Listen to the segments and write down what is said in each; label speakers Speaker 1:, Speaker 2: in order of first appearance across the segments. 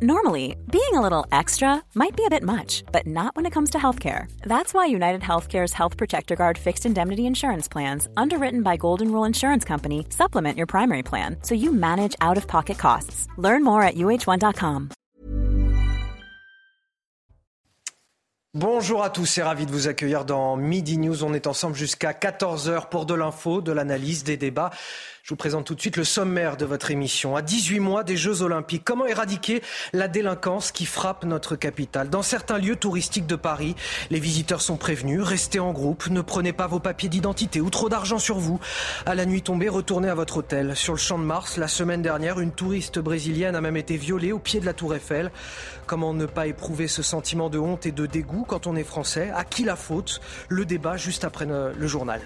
Speaker 1: Normally, being a little extra might be a bit much, but not when it comes to healthcare. That's why United Healthcare's Health Protector Guard fixed indemnity insurance plans, underwritten by Golden Rule Insurance Company, supplement your primary plan so you manage out of pocket costs. Learn more at uh1.com.
Speaker 2: Bonjour à tous et ravi de vous accueillir dans Midi News. On est ensemble jusqu'à 14h pour de l'info, de l'analyse, des débats. Je vous présente tout de suite le sommaire de votre émission. À 18 mois des Jeux Olympiques, comment éradiquer la délinquance qui frappe notre capitale? Dans certains lieux touristiques de Paris, les visiteurs sont prévenus, restez en groupe, ne prenez pas vos papiers d'identité ou trop d'argent sur vous. À la nuit tombée, retournez à votre hôtel. Sur le champ de Mars, la semaine dernière, une touriste brésilienne a même été violée au pied de la tour Eiffel. Comment ne pas éprouver ce sentiment de honte et de dégoût quand on est français? À qui la faute? Le débat juste après le journal.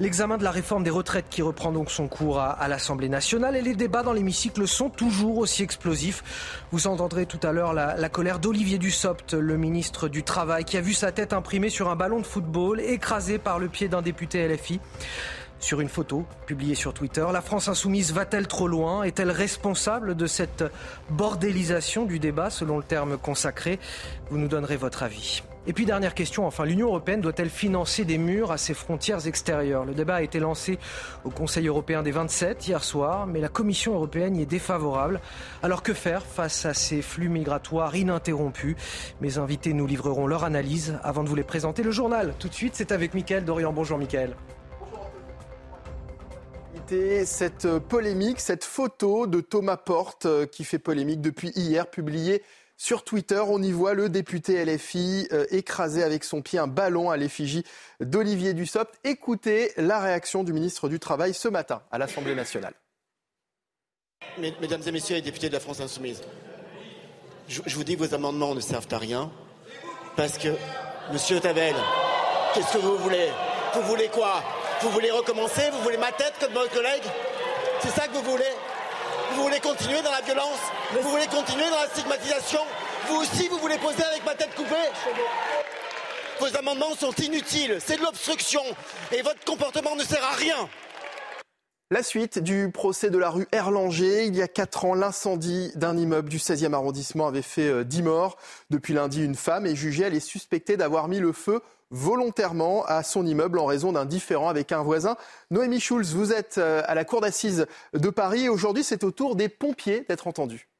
Speaker 2: L'examen de la réforme des retraites qui reprend donc son cours à, l'Assemblée nationale et les débats dans l'hémicycle sont toujours aussi explosifs. Vous entendrez tout à l'heure la, colère d'Olivier Dussopt, le ministre du Travail, qui a vu sa tête imprimée sur un ballon de football écrasé par le pied d'un député LFI. Sur une photo publiée sur Twitter, la France insoumise va-t-elle trop loin? Est-elle responsable de cette bordélisation du débat, selon le terme consacré? Vous nous donnerez votre avis. Et puis dernière question, enfin, l'Union européenne doit-elle financer des murs à ses frontières extérieures? Le débat a été lancé au Conseil européen des 27 hier soir, mais la Commission européenne y est défavorable. Alors que faire face à ces flux migratoires ininterrompus? Mes invités nous livreront leur analyse avant de vous les présenter. Le journal, tout de suite, c'est avec Mickaël Dorian. Bonjour Mickaël
Speaker 3: cette polémique, cette photo de Thomas Porte euh, qui fait polémique depuis hier, publiée sur Twitter, on y voit le député LFI euh, écraser avec son pied un ballon à l'effigie d'Olivier Dussopt. Écoutez la réaction du ministre du Travail ce matin à l'Assemblée nationale.
Speaker 4: Mesdames et messieurs les députés de la France insoumise, je, vous dis que vos amendements ne servent à rien parce que, monsieur Tavel, qu'est-ce que vous voulez? Vous voulez quoi? Vous voulez recommencer? Vous voulez ma tête comme votre collègue? C'est ça que vous voulez? Vous voulez continuer dans la violence Vous voulez continuer dans la stigmatisation Vous aussi, vous voulez poser avec ma tête coupée Vos amendements sont inutiles, c'est de l'obstruction et votre comportement ne sert à rien.
Speaker 3: La suite du procès de la rue Erlanger. Il y a quatre ans, l'incendie d'un immeuble du 16e arrondissement avait fait 10 euh, morts. Depuis lundi, une femme est jugée. Elle est suspectée d'avoir mis le feu volontairement à son immeuble en raison d'un différend avec un voisin. Noémie Schulz, vous êtes euh, à la cour d'assises de Paris. Aujourd'hui, c'est au tour des pompiers d'être entendus.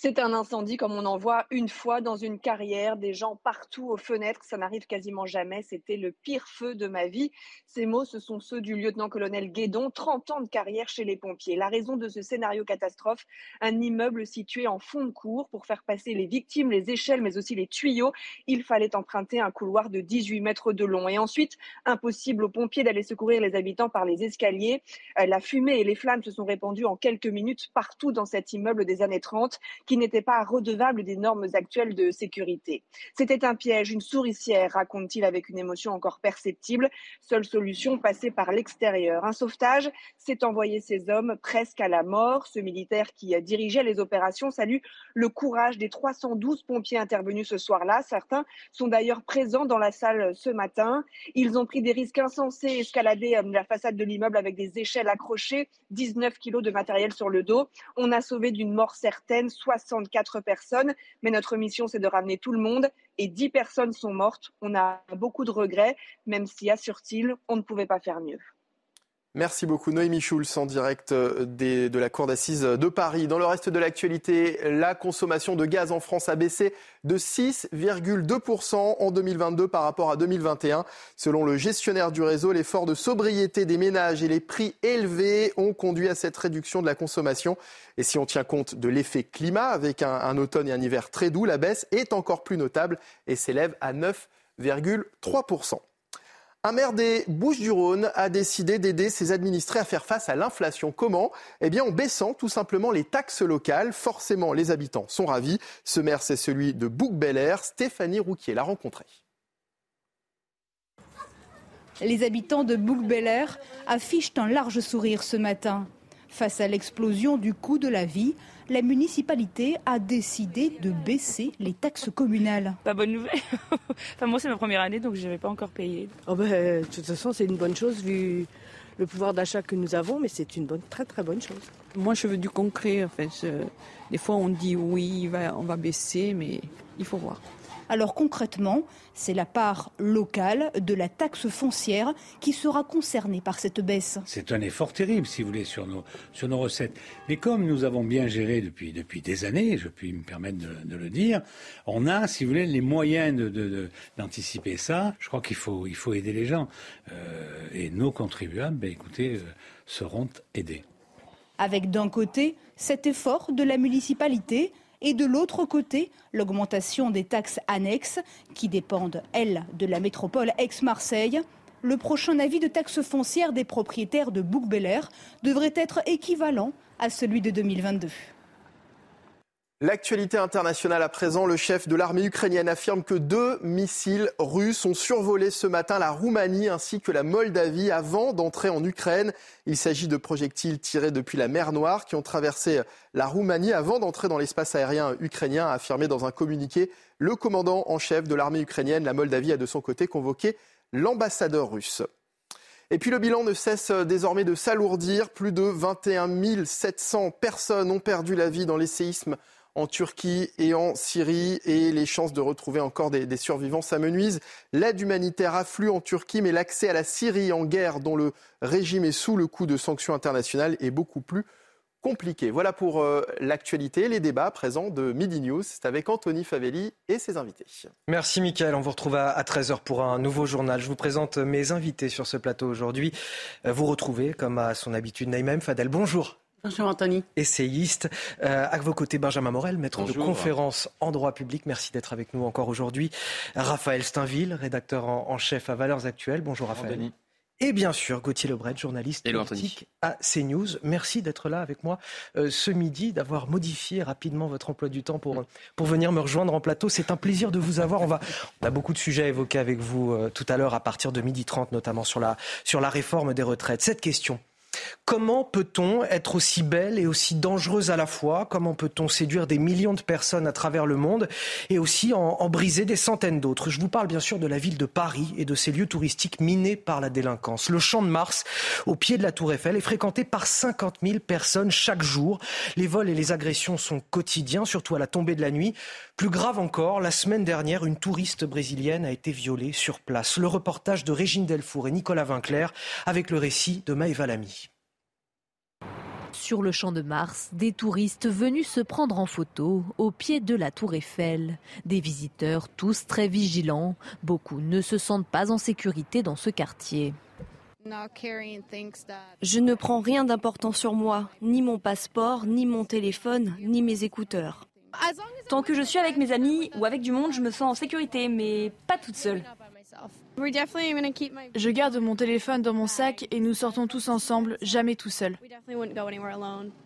Speaker 5: C'est un incendie comme on en voit une fois dans une carrière, des gens partout aux fenêtres, ça n'arrive quasiment jamais. C'était le pire feu de ma vie. Ces mots, ce sont ceux du lieutenant-colonel Guédon, 30 ans de carrière chez les pompiers. La raison de ce scénario catastrophe, un immeuble situé en fond de cour pour faire passer les victimes, les échelles, mais aussi les tuyaux. Il fallait emprunter un couloir de 18 mètres de long. Et ensuite, impossible aux pompiers d'aller secourir les habitants par les escaliers. Euh, la fumée et les flammes se sont répandues en quelques minutes partout dans cet immeuble des années 30 qui n'était pas redevable des normes actuelles de sécurité. C'était un piège, une souricière, raconte-t-il avec une émotion encore perceptible. Seule solution, passer par l'extérieur. Un sauvetage, c'est envoyer ces hommes presque à la mort. Ce militaire qui dirigeait les opérations salue le courage des 312 pompiers intervenus ce soir-là. Certains sont d'ailleurs présents dans la salle ce matin. Ils ont pris des risques insensés, escaladé euh, la façade de l'immeuble avec des échelles accrochées, 19 kilos de matériel sur le dos. On a sauvé d'une mort certaine 64 personnes, mais notre mission, c'est de ramener tout le monde et 10 personnes sont mortes. On a beaucoup de regrets, même si, assure-t-il, on ne pouvait pas faire mieux.
Speaker 3: Merci beaucoup Noémie Schulz en direct euh, de la Cour d'assises de Paris. Dans le reste de l'actualité, la consommation de gaz en France a baissé de 6,2% en 2022 par rapport à 2021. Selon le gestionnaire du réseau, l'effort de sobriété des ménages et les prix élevés ont conduit à cette réduction de la consommation. Et si on tient compte de l'effet climat avec un, un automne et un hiver très doux, la baisse est encore plus notable et s'élève à 9,3%. Un maire des Bouches-du-Rhône a décidé d'aider ses administrés à faire face à l'inflation. Comment? Eh bien en baissant tout simplement les taxes locales. Forcément, les habitants sont ravis. Ce maire, c'est celui de Bouc-Bel-Air. Stéphanie Rouquier l'a rencontré.
Speaker 6: Les habitants de Bouc-Bel-Air affichent un large sourire ce matin. Face à l'explosion du coût de la vie, la municipalité a décidé de baisser les taxes communales.
Speaker 7: Pas bonne nouvelle. enfin, moi, c'est ma première année, donc je n'avais pas encore payé.
Speaker 8: Oh ben, de toute façon, c'est une bonne chose vu
Speaker 9: le pouvoir d'achat que nous avons, mais c'est une bonne, très très bonne chose.
Speaker 7: Moi, je veux du concret. En fait. des fois, on dit oui, on va baisser, mais il faut voir.
Speaker 6: Alors concrètement, c'est la part locale de la taxe foncière qui sera concernée par cette baisse.
Speaker 10: C'est un effort terrible, si vous voulez, sur nos, sur nos recettes. Mais comme nous avons bien géré depuis, depuis des années, je puis me permettre de, le dire, on a, si vous voulez, les moyens d'anticiper de, ça. Je crois qu'il faut, il faut aider les gens. Euh, et nos contribuables, ben, écoutez, euh, seront aidés.
Speaker 6: Avec d'un côté cet effort de la municipalité, et de l'autre côté, l'augmentation des taxes annexes qui dépendent, elles, de la métropole ex-Marseille. Le prochain avis de taxe foncière des propriétaires de bouc devrait être équivalent à celui de 2022.
Speaker 3: L'actualité internationale à présent, le chef de l'armée ukrainienne affirme que deux missiles russes ont survolé ce matin la Roumanie ainsi que la Moldavie avant d'entrer en Ukraine. Il s'agit de projectiles tirés depuis la mer Noire qui ont traversé la Roumanie avant d'entrer dans l'espace aérien ukrainien, a affirmé dans un communiqué le commandant en chef de l'armée ukrainienne. La Moldavie a de son côté convoqué l'ambassadeur russe. Et puis le bilan ne cesse désormais de s'alourdir. Plus de 21 700 personnes ont perdu la vie dans les séismes en Turquie et en Syrie et les chances de retrouver encore des, survivants s'amenuisent. L'aide humanitaire afflue en Turquie, mais l'accès à la Syrie en guerre, dont le régime est sous le coup de sanctions internationales, est beaucoup plus compliqué. Voilà pour euh, l'actualité, les débats présents de Midi News. C'est avec Anthony Favelli et ses invités.
Speaker 2: Merci Mickaël. On vous retrouve à 13h pour un nouveau journal. Je vous présente mes invités sur ce plateau aujourd'hui. Euh, vous retrouvez, comme à son habitude, Naïm Fadel. Bonjour.
Speaker 11: Bonjour Anthony.
Speaker 2: Essayiste. Euh, à vos côtés, Benjamin Morel, maître de conférence en droit public. Merci d'être avec nous encore aujourd'hui. Raphaël Steinville, rédacteur en, chef à Valeurs Actuelles. Bonjour Raphaël. Et bien sûr, Gauthier Lebret, journaliste politique à CNews. Merci d'être là avec moi euh, ce midi, d'avoir modifié rapidement votre emploi du temps pour, pour venir me rejoindre en plateau. C'est un plaisir de vous avoir. On, va, on a beaucoup de sujets à évoquer avec vous euh, tout à l'heure à partir de midi 30, notamment sur la, sur la réforme des retraites. Cette question, Comment peut-on être aussi belle et aussi dangereuse à la fois? Comment peut-on séduire des millions de personnes à travers le monde et aussi en, briser des centaines d'autres? Je vous parle bien sûr de la ville de Paris et de ses lieux touristiques minés par la délinquance. Le Champ de Mars, au pied de la Tour Eiffel, est fréquenté par 50 000 personnes chaque jour. Les vols et les agressions sont quotidiens, surtout à la tombée de la nuit. Plus grave encore, la semaine dernière, une touriste brésilienne a été violée sur place. Le reportage de Régine Delfour et Nicolas Vinclair avec le récit de Maëva Lamy.
Speaker 12: Sur le champ de Mars, des touristes venus se prendre en photo au pied de la tour Eiffel. Des visiteurs tous très vigilants. Beaucoup ne se sentent pas en sécurité dans ce quartier.
Speaker 13: Je ne prends rien d'important sur moi, ni mon passeport, ni mon téléphone, ni mes écouteurs.
Speaker 14: Tant que je suis avec mes amis ou avec du monde, je me sens en sécurité, mais pas toute seule.
Speaker 15: Je garde mon téléphone dans mon sac et nous sortons tous ensemble, jamais tout seul.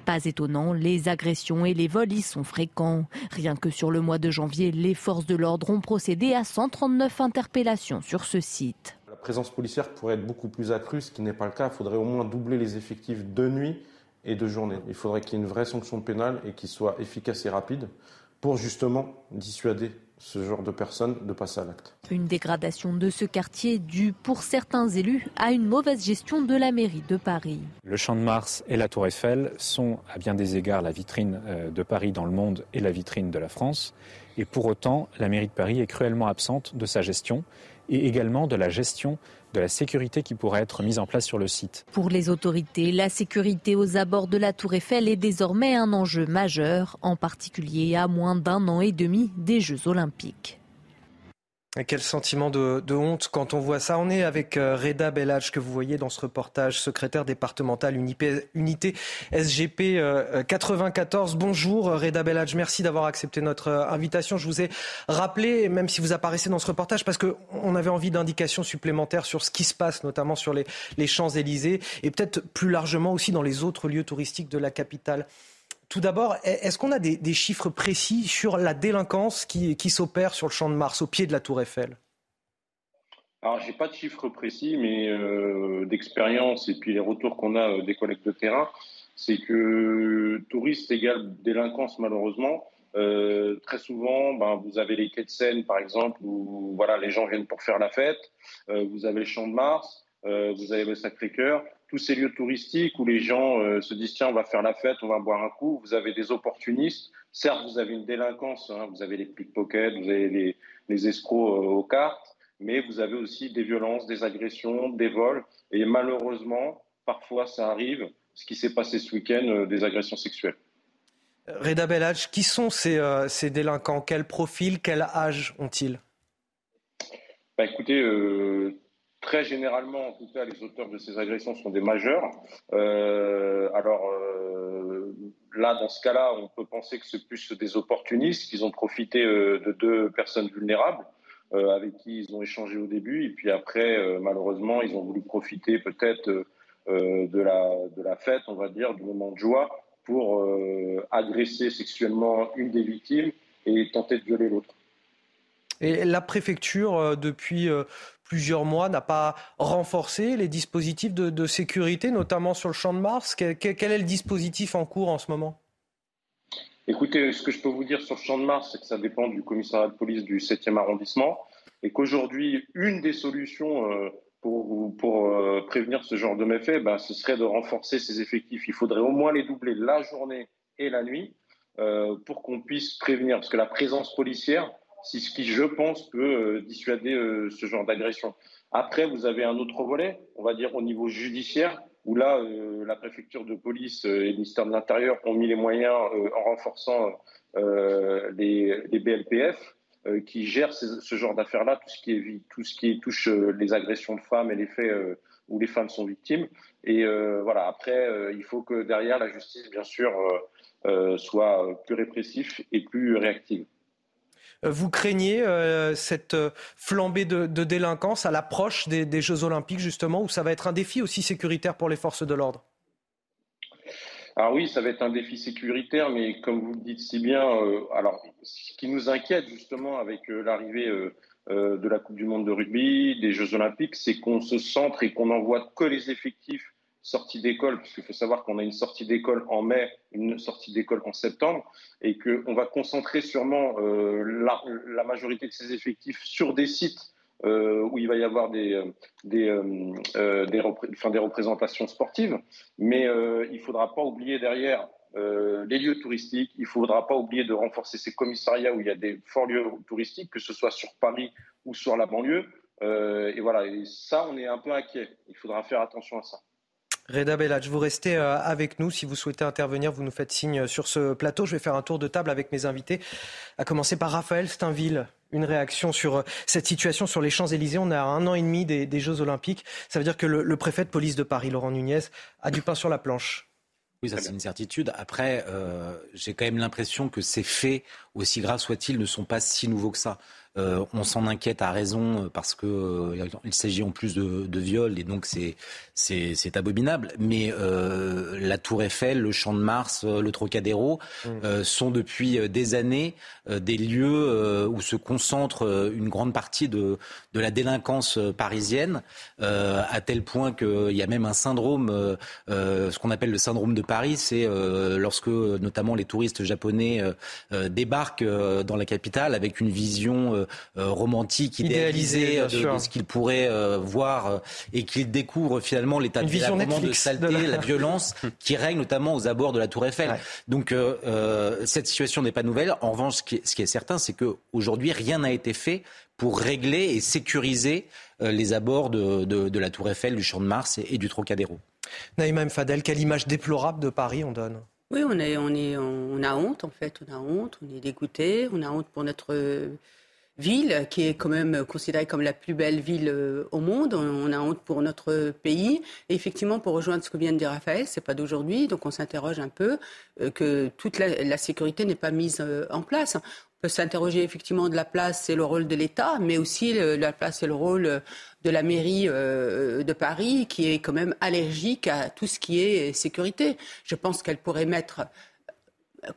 Speaker 12: Pas étonnant, les agressions et les vols y sont fréquents. Rien que sur le mois de janvier, les forces de l'ordre ont procédé à 139 interpellations sur ce site.
Speaker 16: La présence policière pourrait être beaucoup plus accrue, ce qui n'est pas le cas. Il faudrait au moins doubler les effectifs de nuit et de journée. Il faudrait qu'il y ait une vraie sanction pénale et qui soit efficace et rapide pour justement dissuader ce genre de personnes de passer à l'acte.
Speaker 12: Une dégradation de ce quartier due pour certains élus à une mauvaise gestion de la mairie de Paris.
Speaker 17: Le Champ de Mars et la Tour Eiffel sont à bien des égards la vitrine euh, de Paris dans le monde et la vitrine de la France. Et pour autant, la mairie de Paris est cruellement absente de sa gestion et également de la gestion de la sécurité qui pourrait être mise en place sur le site.
Speaker 12: Pour les autorités, la sécurité aux abords de la Tour Eiffel est désormais un enjeu majeur, en particulier à moins d'un an et demi des Jeux olympiques.
Speaker 2: Quel sentiment de, honte quand on voit ça. On est avec euh, Reda Bellage, que vous voyez dans ce reportage, secrétaire départemental unité SGP 94. Euh, Bonjour Reda Bellage, merci d'avoir accepté notre euh, invitation. Je vous ai rappelé, même si vous apparaissez dans ce reportage, parce qu'on avait envie d'indications supplémentaires sur ce qui se passe, notamment sur les, les Champs-Élysées, et peut-être plus largement aussi dans les autres lieux touristiques de la capitale. Tout d'abord, est-ce qu'on a des, chiffres précis sur la délinquance qui, s'opère sur le champ de Mars, au pied de la Tour Eiffel?
Speaker 18: Alors, j'ai pas de chiffres précis, mais euh, d'expérience et puis les retours qu'on a euh, des collègues de terrain, c'est que touristes égale délinquance, malheureusement. Euh, très souvent, ben, vous avez les quais de Seine, par exemple, où voilà, les gens viennent pour faire la fête. vous avez le Champ de Mars, vous avez le Sacré-Cœur tous ces lieux touristiques où les gens se disent tiens, on va faire la fête, on va boire un coup. Vous avez des opportunistes. Certes, vous avez une délinquance, hein, vous avez les pickpockets, vous avez les, les escrocs aux cartes, mais vous avez aussi des violences, des agressions, des vols. Et malheureusement, parfois, ça arrive. Ce qui s'est passé ce week-end, des agressions sexuelles.
Speaker 2: Reda Belhadj, qui sont ces, euh, ces, délinquants? Quel profil, quel âge ont-ils?
Speaker 18: Bah, Écoutez, euh, très généralement, en tout cas, les auteurs de ces agressions sont des majeurs. Euh, alors là, dans ce cas-là, on peut penser que c'est plus des opportunistes, qu'ils ont profité de deux personnes vulnérables. avec qui ils ont échangé au début, et puis après, malheureusement, ils ont voulu profiter peut-être de, la, de la fête, on va dire, du moment de joie, pour euh, agresser sexuellement une des victimes et tenter de violer l'autre.
Speaker 2: Et la préfecture, euh, depuis euh, plusieurs mois, n'a pas renforcé les dispositifs de, sécurité, notamment sur le champ de Mars. Quel, est le dispositif en cours en ce moment?
Speaker 18: Écoutez, ce que je peux vous dire sur le champ de Mars, c'est que ça dépend du commissariat de police du 7e arrondissement et qu'aujourd'hui, une des solutions pour, pour euh, prévenir ce genre de méfaits, ben, ce serait de renforcer ces effectifs. Il faudrait au moins les doubler la journée et la nuit euh, pour qu'on puisse prévenir. Parce que la présence policière, c'est ce qui, je pense, peut euh, dissuader ce genre d'agression. Après, vous avez un autre volet, on va dire au niveau judiciaire, où là, la préfecture de police et le ministère de l'Intérieur ont mis les moyens en renforçant les, BLPF euh, qui gère ce genre d'affaires-là, tout ce qui est tout ce qui touche euh, les agressions de femmes et les faits euh, où les femmes sont victimes. Et voilà, après, il faut que derrière la justice, bien sûr, soit plus répressif et plus réactive.
Speaker 2: Vous craignez cette flambée de, délinquance à l'approche des, Jeux Olympiques, justement, où ça va être un défi aussi sécuritaire pour les forces de l'ordre?
Speaker 18: Alors oui, ça va être un défi sécuritaire, mais comme vous le dites si bien, euh, alors ce qui nous inquiète justement avec euh, l'arrivée euh, de la Coupe du Monde de rugby, des Jeux Olympiques, c'est qu'on se centre et qu'on n'envoie que les effectifs sortis d'école, parce qu'il faut savoir qu'on a une sortie d'école en mai, une sortie d'école en septembre, et qu'on va concentrer sûrement la, la, majorité de ces effectifs sur des sites euh, où il va y avoir des, euh, des, euh, des, des, représentations sportives. Mais il ne faudra pas oublier derrière les lieux touristiques. Il ne faudra pas oublier de renforcer ces commissariats où il y a des forts lieux touristiques, que ce soit sur Paris ou sur la banlieue. et voilà, et ça, on est un peu inquiet. Il faudra faire attention à ça.
Speaker 2: Reda Belladj, vous restez avec nous. Si vous souhaitez intervenir, vous nous faites signe sur ce plateau. Je vais faire un tour de table avec mes invités, à commencer par Raphaël Steinville, une réaction sur euh, cette situation sur les Champs-Élysées. On est à un an et demi des, Jeux Olympiques. Ça veut dire que le, préfet de police de Paris, Laurent Nunez, a du pain sur la planche.
Speaker 11: Oui, ça c'est une certitude. Après, euh, j'ai quand même l'impression que ces faits, aussi graves soient-ils, ne sont pas si nouveaux que ça. Euh, on s'en inquiète à raison parce que il s'agit en plus de, de viol et donc c'est c'est abominable. Mais euh, la Tour Eiffel, le Champ de Mars, euh, le Trocadéro mm. euh, sont depuis des années des lieux où se concentre une grande partie de, de la délinquance parisienne, à tel point qu'il y a même un syndrome, ce qu'on appelle le syndrome de Paris, c'est lorsque notamment les touristes japonais débarquent dans la capitale avec une vision romantique, idéalisée, de, de, ce qu'ils pourraient voir et qu'ils découvrent finalement l'état de, de saleté, la violence qui règne notamment aux abords de la Tour Eiffel. Donc euh, euh, cette situation n'est pas nouvelle. En revanche, ce qui est, certain, c'est qu'aujourd'hui, rien n'a été fait pour régler et sécuriser euh, les abords de, la Tour Eiffel, du Champ de Mars et, du Trocadéro.
Speaker 2: Naïma Fadel, quelle image déplorable de Paris on donne?
Speaker 19: Oui, on, est, on, est, on a honte en fait, on a honte, on est dégoûté, on a honte pour notre ville, qui est quand même considérée comme la plus belle ville euh, au monde. On a honte pour notre pays. Et effectivement, pour rejoindre ce que vient de dire Raphaël, c'est pas d'aujourd'hui, donc on s'interroge un peu euh, que toute la, sécurité n'est pas mise euh, en place. On peut s'interroger effectivement de la place et le rôle de l'État, mais aussi la place et le rôle de la mairie de Paris, qui est quand même allergique à tout ce qui est sécurité. Je pense qu'elle pourrait mettre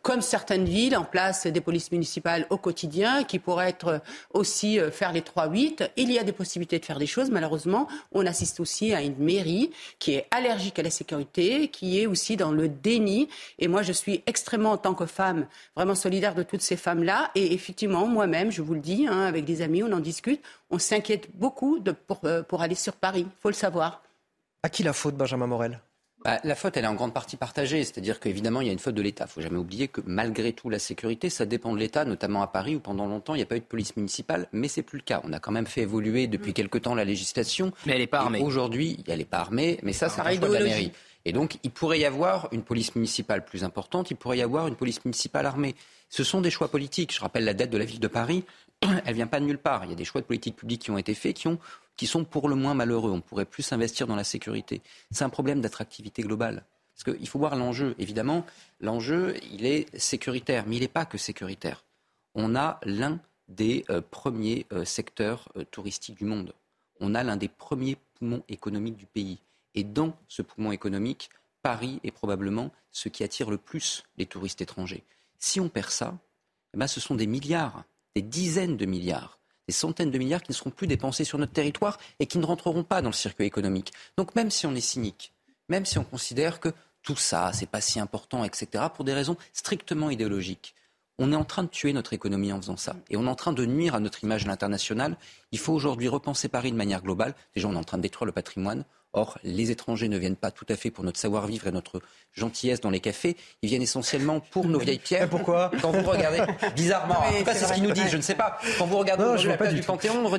Speaker 19: comme certaines villes, en place des polices municipales au quotidien qui pourraient être aussi euh, faire les 3-8. Il y a des possibilités de faire des choses. Malheureusement, on assiste aussi à une mairie qui est allergique à la sécurité, qui est aussi dans le déni. Et moi, je suis extrêmement, en tant que femme, vraiment solidaire de toutes ces femmes-là. Et effectivement, moi-même, je vous le dis, hein, avec des amis, on en discute, on s'inquiète beaucoup pour, euh, pour aller sur Paris. Il faut le savoir.
Speaker 2: À qui la faute, Benjamin Morel?
Speaker 20: Bah, la faute, elle est en grande partie partagée. C'est-à-dire qu'évidemment, il y a une faute de l'État. Il ne faut jamais oublier que malgré tout, la sécurité, ça dépend de l'État, notamment à Paris, où pendant longtemps, il n'y a pas eu de police municipale, mais c'est plus le cas. On a quand même fait évoluer depuis quelque temps la législation.
Speaker 21: Mais elle n'est pas armée.
Speaker 20: Aujourd'hui, elle n'est pas armée, mais ça, c'est un choix de la mairie. Et donc, il pourrait y avoir une police municipale plus importante, il pourrait y avoir une police municipale armée. Ce sont des choix politiques. Je rappelle la dette de la ville de Paris, elle ne vient pas de nulle part. Il y a des choix de politique publique qui ont été faits, qui, ont, qui sont pour le moins malheureux. On pourrait plus investir dans la sécurité. C'est un problème d'attractivité globale. Parce qu'il faut voir l'enjeu. Évidemment, l'enjeu, il est sécuritaire, mais il n'est pas que sécuritaire. On a l'un des euh, premiers euh, secteurs euh, touristiques du monde. On a l'un des premiers poumons économiques du pays. Et dans ce poumon économique, Paris est probablement ce qui attire le plus les touristes étrangers. Si on perd ça, eh ben, ce sont des milliards, des dizaines de milliards, des centaines de milliards qui ne seront plus dépensés sur notre territoire et qui ne rentreront pas dans le circuit économique. Donc même si on est cynique, même si on considère que tout ça, c'est pas si important, etc., pour des raisons strictement idéologiques. On est en train de tuer notre économie en faisant ça. Et on est en train de nuire à notre image à l'international. Il faut aujourd'hui repenser Paris de manière globale. Déjà, on est en train de détruire le patrimoine. Or, les étrangers ne viennent pas tout à fait pour notre savoir-vivre et notre gentillesse dans les cafés. Ils viennent essentiellement pour nos vieilles pierres.
Speaker 2: pourquoi
Speaker 20: Quand vous regardez, bizarrement, en tout cas, c'est ce qu'ils nous disent, je ne sais pas. Quand vous regardez non, la place du Panthéon,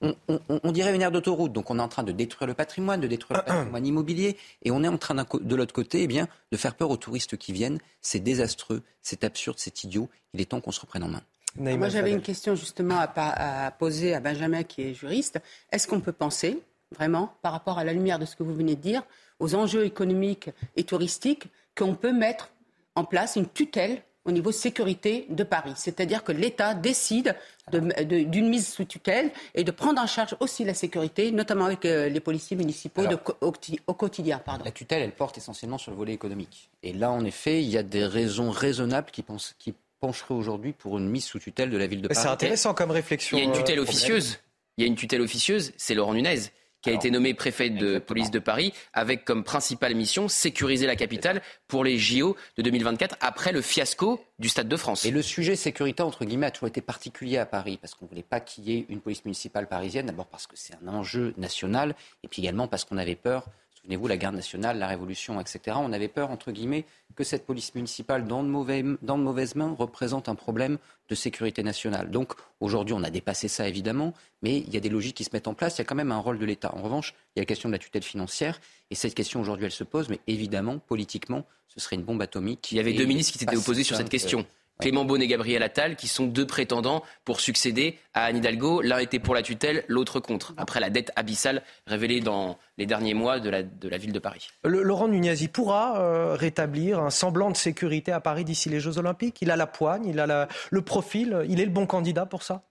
Speaker 20: on, on, dirait une aire d'autoroute. Donc, on est en train de détruire le patrimoine, de détruire le patrimoine immobilier. Et on est en train, de l'autre côté, eh bien, de faire peur aux touristes qui viennent. C'est désastreux, c'est absurde, c'est idiot. Il est temps qu'on se reprenne en main.
Speaker 19: Moi, j'avais une question justement à poser à Benjamin, qui est juriste. Est-ce qu'on peut penser vraiment, par rapport à la lumière de ce que vous venez de dire, aux enjeux économiques et touristiques, qu'on peut mettre en place une tutelle au niveau sécurité de Paris. C'est-à-dire que l'État décide d'une mise sous tutelle et de prendre en charge aussi la sécurité, notamment avec euh, les policiers municipaux au, quotidien. Pardon.
Speaker 20: La tutelle, elle porte essentiellement sur le volet économique. Et là, en effet, il y a des raisons raisonnables qui, pensent, qui pencheraient aujourd'hui pour une mise sous tutelle de la ville de Paris.
Speaker 2: C'est intéressant comme réflexion.
Speaker 21: Il y a une tutelle euh, officieuse. Il y a une tutelle officieuse, c'est Laurent Nunez qui a été nommé préfet de police de Paris, avec comme principale mission sécuriser la capitale pour les JO de 2024 après le fiasco du Stade de France.
Speaker 20: Et le sujet sécurité, entre guillemets, a toujours été particulier à Paris, parce qu'on ne voulait pas qu'il y ait une police municipale parisienne, d'abord parce que c'est un enjeu national, et puis également parce qu'on avait peur Souvenez-vous, la garde nationale, la révolution, etc. On avait peur, entre guillemets, que cette police municipale, dans de, mauvais, dans de mauvaises mains, représente un problème de sécurité nationale. Donc, aujourd'hui, on a dépassé ça, évidemment, mais il y a des logiques qui se mettent en place. Il y a quand même un rôle de l'État. En revanche, il y a la question de la tutelle financière, et cette question, aujourd'hui, elle se pose, mais évidemment, politiquement, ce serait une bombe atomique.
Speaker 21: Il y avait deux ministres qui s'étaient opposés sur cette question. Clément Beaune et Gabriel Attal, qui sont deux prétendants pour succéder à Anne Hidalgo. L'un était pour la tutelle, l'autre contre, après la dette abyssale révélée dans les derniers mois de la, de la ville de Paris.
Speaker 2: Laurent Nunez, pourra euh, rétablir un semblant de sécurité à Paris d'ici les Jeux Olympiques? Il a la poigne, il a le profil, il est le bon candidat pour ça?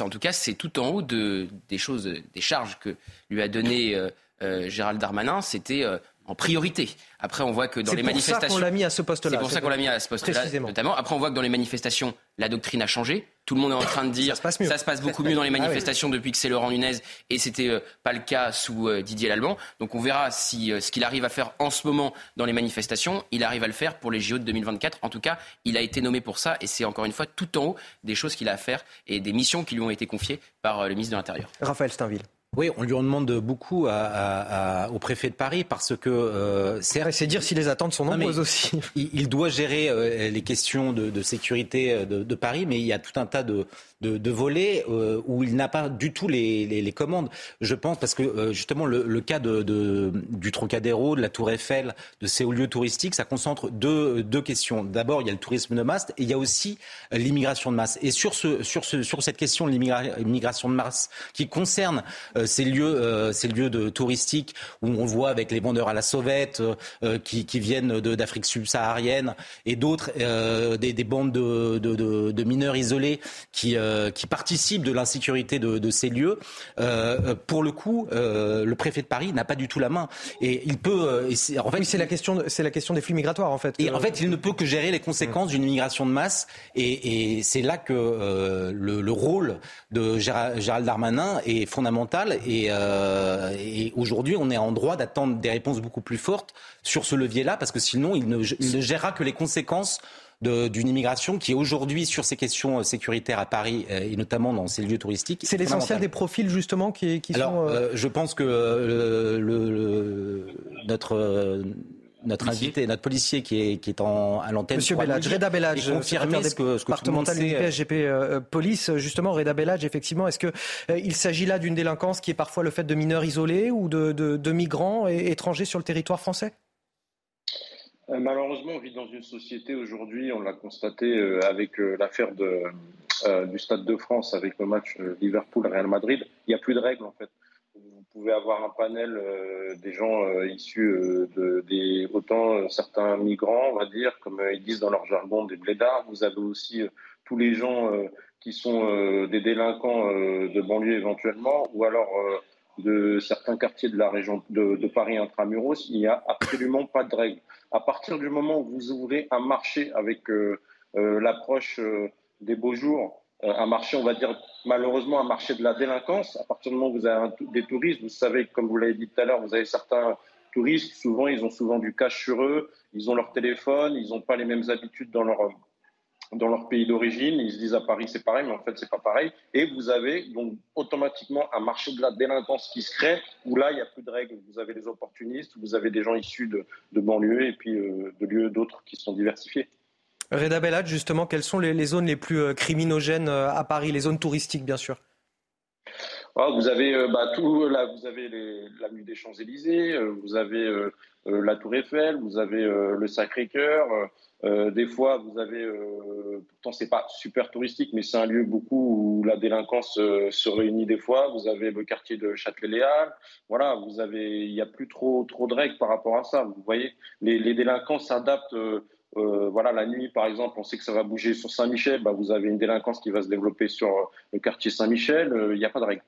Speaker 21: En tout cas, c'est tout en haut de, des choses, des charges que lui a donné euh, euh, Gérald Darmanin. C'était en priorité. Après, on voit que dans les manifestations. C'est pour ça
Speaker 2: qu'on l'a mis à ce poste-là.
Speaker 21: C'est pour ça qu'on l'a mis à ce poste-là, notamment. Après, on voit que dans les manifestations, la doctrine a changé. Tout le monde est en train de dire
Speaker 2: ça se passe, mieux.
Speaker 21: Ça se passe beaucoup mieux dans les ah manifestations depuis que c'est Laurent Nunez et c'était euh, pas le cas sous euh, Didier Lallemand. Donc on verra si euh, ce qu'il arrive à faire en ce moment dans les manifestations, il arrive à le faire pour les JO de 2024. En tout cas, il a été nommé pour ça et c'est encore une fois tout en haut des choses qu'il a à faire et des missions qui lui ont été confiées par le ministre de l'Intérieur.
Speaker 2: Raphaël Steinville.
Speaker 11: Oui, on lui en demande beaucoup au préfet de Paris parce que
Speaker 2: euh, c'est dire si les attentes sont nombreuses aussi.
Speaker 11: Il, doit gérer euh, les questions de, sécurité euh, de, Paris, mais il y a tout un tas de, de, volets euh, où il n'a pas du tout les, les, commandes. Je pense parce que justement le, cas de, de, du Trocadéro, de la Tour Eiffel, de ces hauts lieux touristiques, ça concentre deux, deux questions. D'abord, il y a le tourisme de masse et il y a aussi l'immigration de masse. Et sur, ce, sur, ce, sur cette question de l'immigration de masse qui concerne ces lieux, ces lieux de, touristiques où on voit avec les vendeurs à la sauvette qui, qui viennent d'Afrique subsaharienne et d'autres, des, des, bandes de, de, mineurs isolés qui euh, qui participent de l'insécurité de, ces lieux, euh, pour le coup, euh, le préfet de Paris n'a pas du tout la main. Et il peut.
Speaker 2: en fait, c'est la question, c'est la question des flux migratoires en fait.
Speaker 11: Et en fait, il ne peut que gérer les conséquences d'une immigration de masse. Et, c'est là que le, rôle de Gérald Darmanin est fondamental. Et, et aujourd'hui, on est en droit d'attendre des réponses beaucoup plus fortes sur ce levier-là, parce que sinon, il ne, il ne gérera que les conséquences d'une immigration qui aujourd'hui sur ces questions sécuritaires à Paris et notamment dans ces lieux touristiques.
Speaker 2: C'est l'essentiel des profils justement qui, qui
Speaker 11: Alors, sont. je pense que le, le, notre notre invité, notre policier qui est, qui est en, à l'antenne.
Speaker 2: Monsieur Belladj, Reda Belladj, confirmer ce que, ce que départemental SGP euh, Police. Justement, Reda Belladj, effectivement, est-ce qu'il euh, il s'agit là d'une délinquance qui est parfois le fait de mineurs isolés ou de, de, de migrants et, étrangers sur le territoire français?
Speaker 18: Euh, Malheureusement, on vit dans une société aujourd'hui, on l'a constaté avec l'affaire de, du Stade de France, avec le match Liverpool-Real Madrid, il n'y a plus de règles en fait pouvez avoir un panel euh, des gens euh, issus euh, de des autant certains migrants, on va dire, comme ils disent dans leur jargon, des blédards. Vous avez aussi tous les gens qui sont des délinquants de banlieue éventuellement, ou alors de certains quartiers de la région de, Paris intramuros. Il n'y a absolument pas de règles. À partir du moment où vous ouvrez un marché avec l'approche des beaux jours un marché, on va dire malheureusement un marché de la délinquance. À partir du moment où vous avez des touristes, vous savez, comme vous l'avez dit tout à l'heure, vous avez certains touristes, souvent ils ont souvent du cash sur eux, ils ont leur téléphone, ils n'ont pas les mêmes habitudes dans leur dans leur pays d'origine, ils se disent à Paris c'est pareil, mais en fait c'est pas pareil. Et vous avez donc automatiquement un marché de la délinquance qui se crée, où là il n'y a plus de règles. Vous avez des opportunistes, vous avez des gens issus de, de banlieues et puis euh, de lieux d'autres qui sont diversifiés.
Speaker 2: Reda Bellad, justement, quelles sont les, zones les plus euh, criminogènes euh, à Paris, les zones touristiques, bien sûr?
Speaker 18: Ah, vous avez euh, bah, tout là, vous avez l'avenue des Champs-Élysées, vous avez la Tour Eiffel, vous avez le Sacré-Cœur. des fois, vous avez pourtant c'est pas super touristique, mais c'est un lieu beaucoup où la délinquance se réunit des fois. Vous avez le quartier de Châtelet-Léal. Voilà, il n'y a plus trop trop de règles par rapport à ça. Vous voyez, les délinquants s'adaptent euh, voilà, la nuit, par exemple, on sait que ça va bouger sur Saint-Michel. Bah, vous avez une délinquance qui va se développer sur euh, le quartier Saint-Michel. Euh, il n'y a pas de règle.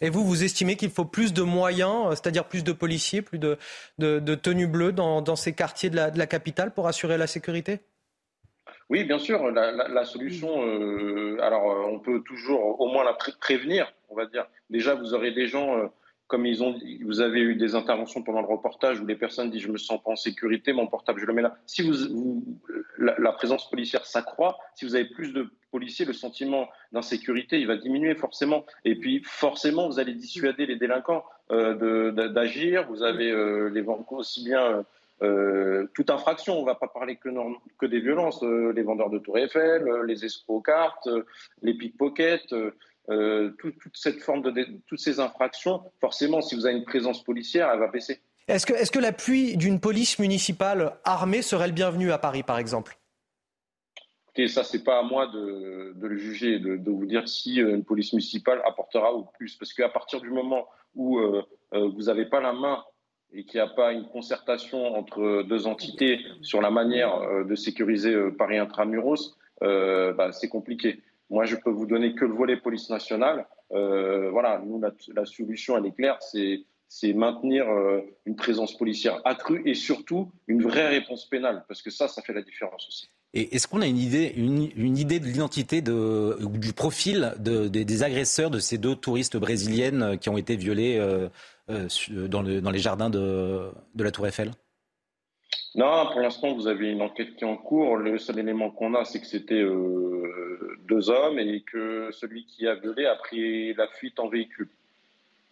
Speaker 2: Et vous, vous estimez qu'il faut plus de moyens, c'est-à-dire plus de policiers, plus de, de, tenues bleues dans, ces quartiers de la, capitale pour assurer la sécurité?
Speaker 18: Oui, bien sûr. La, solution, alors on peut toujours au moins la prévenir, on va dire. Déjà, vous aurez des gens comme ils ont, vous avez eu des interventions pendant le reportage où les personnes disent je me sens pas en sécurité, mon portable je le mets là. Si vous, la, présence policière s'accroît, si vous avez plus de policiers, le sentiment d'insécurité il va diminuer forcément. Et puis forcément vous allez dissuader les délinquants euh, d'agir. Vous avez euh, les aussi bien euh, toute infraction. On va pas parler que, que des violences. Euh, les vendeurs de Tour Eiffel, euh, les escrocs cartes, les pickpockets. Euh, toute, cette forme de, toutes ces infractions, forcément, si vous avez une présence policière, elle va baisser.
Speaker 2: Est-ce que, est que l'appui d'une police municipale armée serait le bienvenu à Paris, par exemple?
Speaker 18: Écoutez, ça, c'est pas à moi de, le juger, de, vous dire si euh, une police municipale apportera ou plus. Parce qu'à partir du moment où euh, vous n'avez pas la main et qu'il n'y a pas une concertation entre deux entités sur la manière de sécuriser Paris intramuros, bah, c'est compliqué. Moi, je peux vous donner que le volet police nationale. Euh, voilà, nous, la, solution, elle est claire, c'est maintenir euh, une présence policière accrue et surtout une vraie réponse pénale, parce que ça, ça fait la différence aussi.
Speaker 11: Est-ce qu'on a une idée, une, idée de l'identité du profil des agresseurs de ces deux touristes brésiliennes qui ont été violées euh, dans, dans, les jardins de, de la Tour Eiffel?
Speaker 18: Non, pour l'instant, vous avez une enquête qui est en cours. Le seul élément qu'on a, c'est que c'était euh, deux hommes et que celui qui a violé a pris la fuite en véhicule.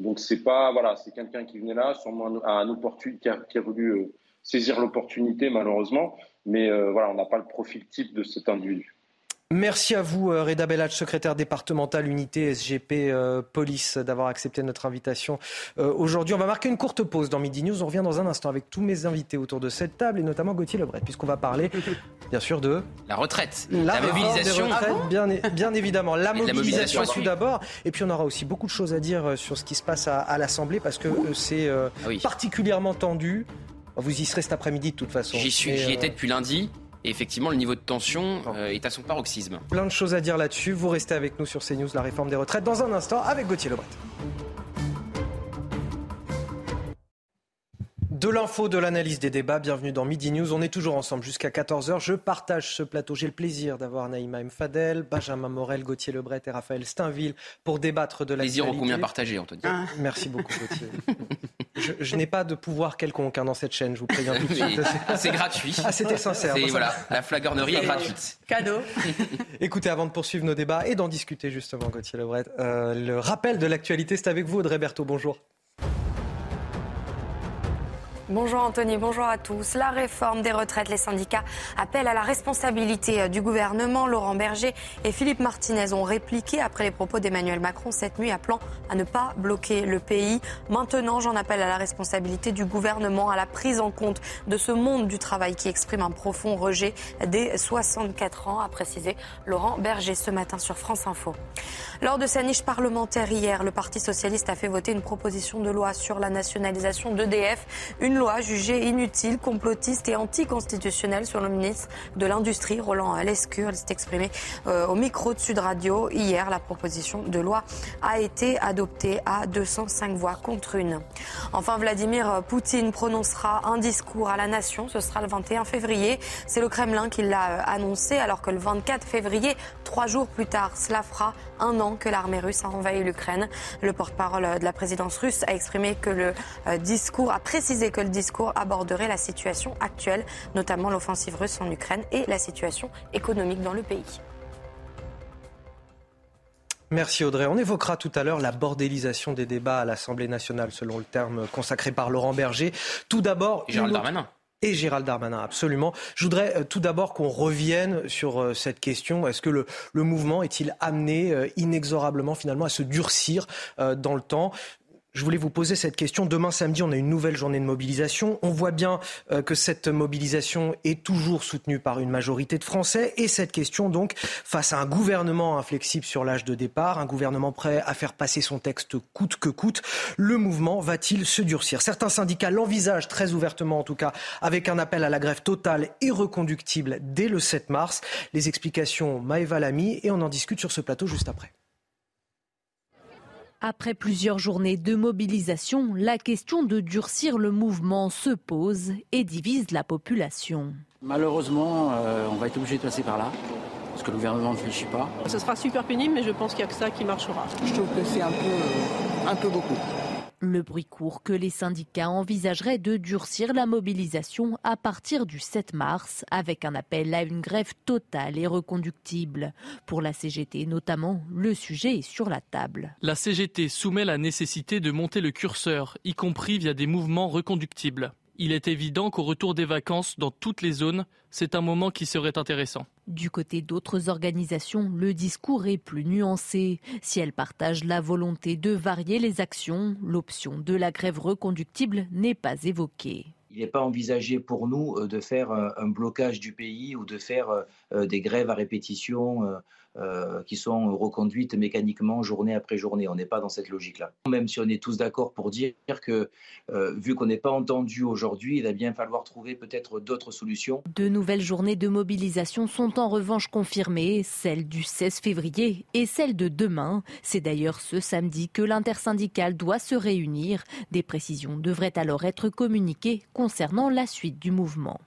Speaker 18: Donc c'est pas voilà, c'est quelqu'un qui venait là, sûrement un qui, a, qui a voulu euh, saisir l'opportunité malheureusement, mais euh, voilà, on n'a pas le profil type de cet individu.
Speaker 2: Merci à vous, euh, Reda Bellach, secrétaire départemental unité SGP euh, Police, d'avoir accepté notre invitation euh, aujourd'hui. On va marquer une courte pause dans Midi News. On revient dans un instant avec tous mes invités autour de cette table et notamment Gauthier Lebret, puisqu'on va parler, bien sûr, de
Speaker 21: la retraite, la, mobilisation,
Speaker 2: bien, bien, évidemment, la mobilisation, tout d'abord. Et puis on aura aussi beaucoup de choses à dire sur ce qui se passe à, l'Assemblée parce que c'est ah particulièrement tendu. Vous y serez cet après-midi de toute façon.
Speaker 21: J'y suis, j'y étais depuis lundi. Et effectivement, le niveau de tension euh, est à son paroxysme.
Speaker 2: Plein de choses à dire là-dessus. Vous restez avec nous sur CNews, la réforme des retraites, dans un instant avec Gauthier Lebret. De l'info, de l'analyse des débats, bienvenue dans Midi News. On est toujours ensemble jusqu'à 14h. Je partage ce plateau. J'ai le plaisir d'avoir Naïma M. Fadel, Benjamin Morel, Gauthier Lebret et Raphaël Steinville pour débattre de la
Speaker 21: Plaisir au combien partagé, Anthony.
Speaker 2: Ah. Merci beaucoup, Gauthier. je, n'ai pas de pouvoir quelconque hein, dans cette chaîne, je vous préviens tout de suite.
Speaker 21: C'est gratuit.
Speaker 2: Ah, c'était sincère.
Speaker 21: voilà, la flagornerie est gratuite.
Speaker 13: Cadeau.
Speaker 2: Écoutez, avant de poursuivre nos débats et d'en discuter justement, Gauthier Lebret, euh, le rappel de l'actualité, c'est avec vous, Audrey Berthaud. Bonjour.
Speaker 22: Bonjour Anthony, bonjour à tous. La réforme des retraites, les syndicats appellent à la responsabilité euh, du gouvernement. Laurent Berger et Philippe Martinez ont répliqué après les propos d'Emmanuel Macron cette nuit appelant à ne pas bloquer le pays. Maintenant, j'en appelle à la responsabilité du gouvernement, à la prise en compte de ce monde du travail qui exprime un profond rejet des 64 ans, a précisé Laurent Berger ce matin sur France Info. Lors de sa niche parlementaire hier, le Parti socialiste a fait voter une proposition de loi sur la nationalisation d'EDF. Loi jugée inutile, complotiste et anticonstitutionnelle sur le ministre de l'Industrie, Roland Lescure. Il s'est exprimé euh, au micro de Sud Radio. Hier, la proposition de loi a été adoptée à 205 voix contre une. Enfin, Vladimir Poutine prononcera un discours à la nation. Ce sera le 21 février. C'est le Kremlin qui l'a euh, annoncé, alors que le 24 février, trois jours plus tard, cela fera un an que l'armée russe a envahi l'Ukraine. Le porte-parole de la présidence russe a exprimé que le euh, discours, a précisé que le discours aborderait la situation actuelle, notamment l'offensive russe en Ukraine et la situation économique dans le pays.
Speaker 2: Merci Audrey. On évoquera tout à l'heure la bordélisation des débats à l'Assemblée nationale, selon le terme consacré par Laurent Berger. Tout d'abord.
Speaker 21: Gérald Darmanin
Speaker 2: et Gérald Darmanin, absolument. Je voudrais euh, tout d'abord qu'on revienne sur euh, cette question. Est-ce que le, mouvement est-il amené euh, inexorablement finalement à se durcir dans le temps? Je voulais vous poser cette question. Demain samedi, on a une nouvelle journée de mobilisation. On voit bien euh, que cette mobilisation est toujours soutenue par une majorité de Français. Et cette question, donc, face à un gouvernement inflexible sur l'âge de départ, un gouvernement prêt à faire passer son texte coûte que coûte, le mouvement va-t-il se durcir? Certains syndicats l'envisagent très ouvertement, en tout cas, avec un appel à la grève totale et reconductible dès le 7 mars. Les explications, Maëva Lamy, et on en discute sur ce plateau juste après.
Speaker 12: Après plusieurs journées de mobilisation, la question de durcir le mouvement se pose et divise la population.
Speaker 23: Malheureusement, euh, on va être obligé de passer par là. Parce que le gouvernement ne réfléchit pas.
Speaker 9: Ce sera super pénible, mais je pense qu'il n'y a que ça qui marchera.
Speaker 23: Je trouve que c'est un peu, un peu beaucoup.
Speaker 12: Le bruit court que les syndicats envisageraient de durcir la mobilisation à partir du 7 mars avec un appel à une grève totale et reconductible. Pour la CGT notamment, le sujet est sur la table.
Speaker 24: La CGT soumet la nécessité de monter le curseur, y compris via des mouvements reconductibles. Il est évident qu'au retour des vacances dans toutes les zones, c'est un moment qui serait intéressant.
Speaker 12: Du côté d'autres organisations, le discours est plus nuancé. Si elles partagent la volonté de varier les actions, l'option de la grève reconductible n'est pas évoquée.
Speaker 23: Il n'est pas envisagé pour nous euh, de faire un blocage du pays ou de faire euh, des grèves à répétition euh, qui sont reconduites mécaniquement journée après journée. On n'est pas dans cette logique-là. Même si on est tous d'accord pour dire que, euh, vu qu'on n'est pas entendu aujourd'hui, il va bien falloir trouver peut-être d'autres solutions.
Speaker 12: De nouvelles journées de mobilisation sont en revanche confirmées, celle du 16 février et celle de demain. C'est d'ailleurs ce samedi que l'intersyndicale doit se réunir. Des précisions devraient alors être communiquées concernant la suite du mouvement.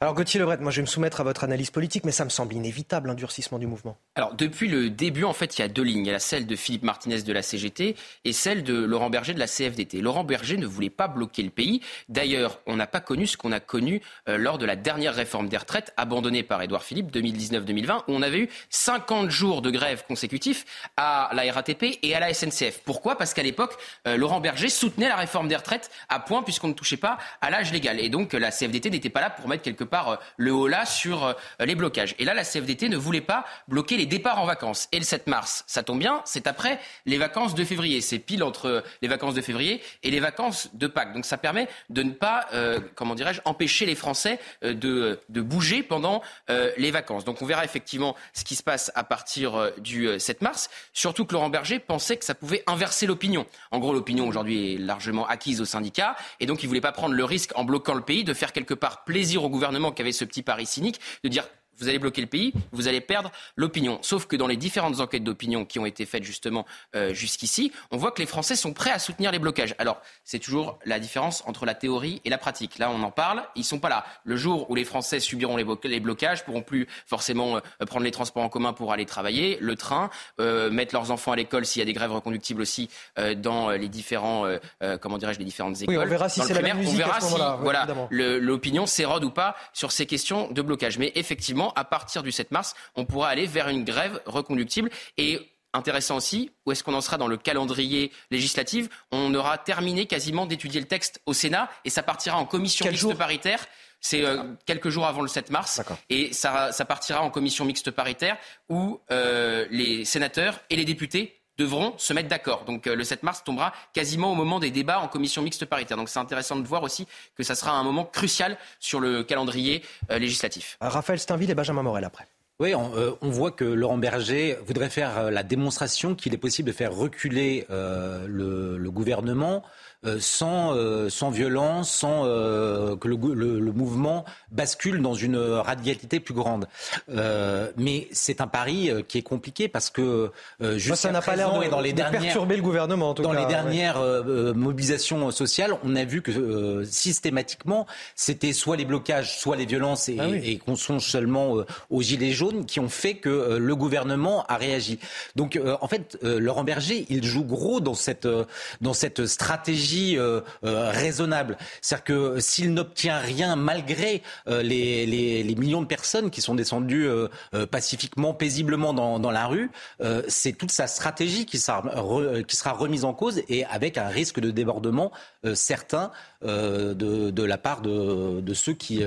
Speaker 2: Alors Gauthier Lebret, moi je vais me soumettre à votre analyse politique, mais ça me semble inévitable, un durcissement du mouvement.
Speaker 21: Alors depuis le début, en fait, il y a deux lignes. Il y a celle de Philippe Martinez de la CGT et celle de Laurent Berger de la CFDT. Laurent Berger ne voulait pas bloquer le pays. D'ailleurs, on n'a pas connu ce qu'on a connu euh, lors de la dernière réforme des retraites abandonnée par Édouard Philippe 2019-2020, où on avait eu 50 jours de grève consécutifs à la RATP et à la SNCF. Pourquoi? Parce qu'à l'époque, euh, Laurent Berger soutenait la réforme des retraites à point puisqu'on ne touchait pas à l'âge légal. Et donc la CFDT n'était pas là pour mettre quelque part euh, le haut là sur euh, les blocages. Et là, la CFDT ne voulait pas bloquer les départs en vacances. Et le 7 mars, ça tombe bien, c'est après les vacances de février. C'est pile entre les vacances de février et les vacances de Pâques. Donc ça permet de ne pas, euh, comment dirais-je, empêcher les Français de, de bouger pendant les vacances. Donc on verra effectivement ce qui se passe à partir du 7 mars. Surtout que Laurent Berger pensait que ça pouvait inverser l'opinion. En gros, l'opinion aujourd'hui est largement acquise aux syndicats. Et donc il ne voulait pas prendre le risque en bloquant le pays de faire quelque part plaisir au gouvernement qui avait ce petit pari cynique de dire vous allez bloquer le pays, vous allez perdre l'opinion. Sauf que dans les différentes enquêtes d'opinion qui ont été faites justement euh, jusqu'ici, on voit que les Français sont prêts à soutenir les blocages. Alors, c'est toujours la différence entre la théorie et la pratique. Là, on en parle, ils sont pas là. Le jour où les Français subiront les, les blocages, pourront plus forcément euh, prendre les transports en commun pour aller travailler, le train, euh, mettre leurs enfants à l'école s'il y a des grèves reconductibles aussi dans les différents, comment dirais-je, les différentes écoles.
Speaker 2: Oui, on verra si c'est la même musique
Speaker 21: on verra
Speaker 2: à ce
Speaker 21: si voilà, l'opinion s'érode ou pas sur ces questions de blocage. Mais effectivement, à partir du 7 mars, on pourra aller vers une grève reconductible et Intéressant aussi, où est-ce qu'on en sera dans le calendrier législatif? On aura terminé quasiment d'étudier le texte au Sénat et ça partira en commission mixte paritaire. C'est euh, quelques jours avant le 7 mars. Et ça, ça partira en commission mixte paritaire où euh, les sénateurs et les députés devront se mettre d'accord. Donc euh, le 7 mars tombera quasiment au moment des débats en commission mixte paritaire. Donc c'est intéressant de voir aussi que ça sera un moment crucial sur le calendrier euh, législatif.
Speaker 2: Raphaël Steinville et Benjamin Morel après.
Speaker 11: Oui, on, euh, on voit que Laurent Berger voudrait faire euh, la démonstration qu'il est possible de faire reculer euh, le, le gouvernement euh, sans, euh, sans violence, sans euh, que le, gou- le- le mouvement bascule dans une radicalité plus grande. Euh, mais c'est un pari euh, qui est compliqué parce que euh, jusqu'à
Speaker 2: ça n'a pas l'air de,
Speaker 11: dans les
Speaker 2: de
Speaker 11: dernières
Speaker 2: perturber le gouvernement en tout
Speaker 11: dans
Speaker 2: cas.
Speaker 11: les dernières euh, euh, mobilisations sociales, on a vu que euh, systématiquement, c'était soit les blocages, soit les violences, et,
Speaker 2: Ah oui.
Speaker 11: et qu'on songe seulement euh, aux gilets jaunes, qui ont fait que euh, le gouvernement a réagi. Donc, euh, en fait, euh, Laurent Berger, il joue gros dans cette euh, dans cette stratégie euh, euh, raisonnable. C'est-à-dire que s'il n'obtient rien malgré euh, les, millions de personnes qui sont descendues pacifiquement, paisiblement dans, la rue, c'est toute sa stratégie qui sera, remise en cause et avec un risque de débordement certain de, la part de, ceux qui,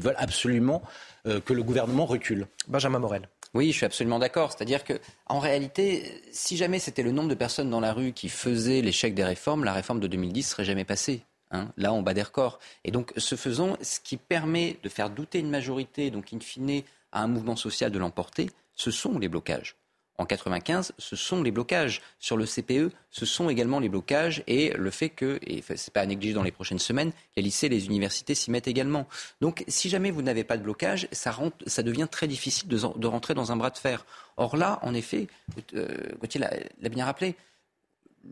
Speaker 11: veulent absolument que le gouvernement recule.
Speaker 2: Benjamin Morel.
Speaker 20: Oui, je suis absolument d'accord. C'est-à-dire que, en réalité, si jamais c'était le nombre de personnes dans la rue qui faisaient l'échec des réformes, la réforme de 2010 serait jamais passée. hein. Là, on bat des records. Et donc, ce faisant, ce qui permet de faire douter une majorité, donc in fine, à un mouvement social de l'emporter, ce sont les blocages. En 95, ce sont les blocages. Sur le CPE, ce sont également les blocages et le fait que, et c'est pas à négliger dans les prochaines semaines, les lycées, les universités s'y mettent également. Donc, si jamais vous n'avez pas de blocage, ça, devient très difficile de, rentrer dans un bras de fer. Or là, en effet, euh, Gauthier l'a bien rappelé,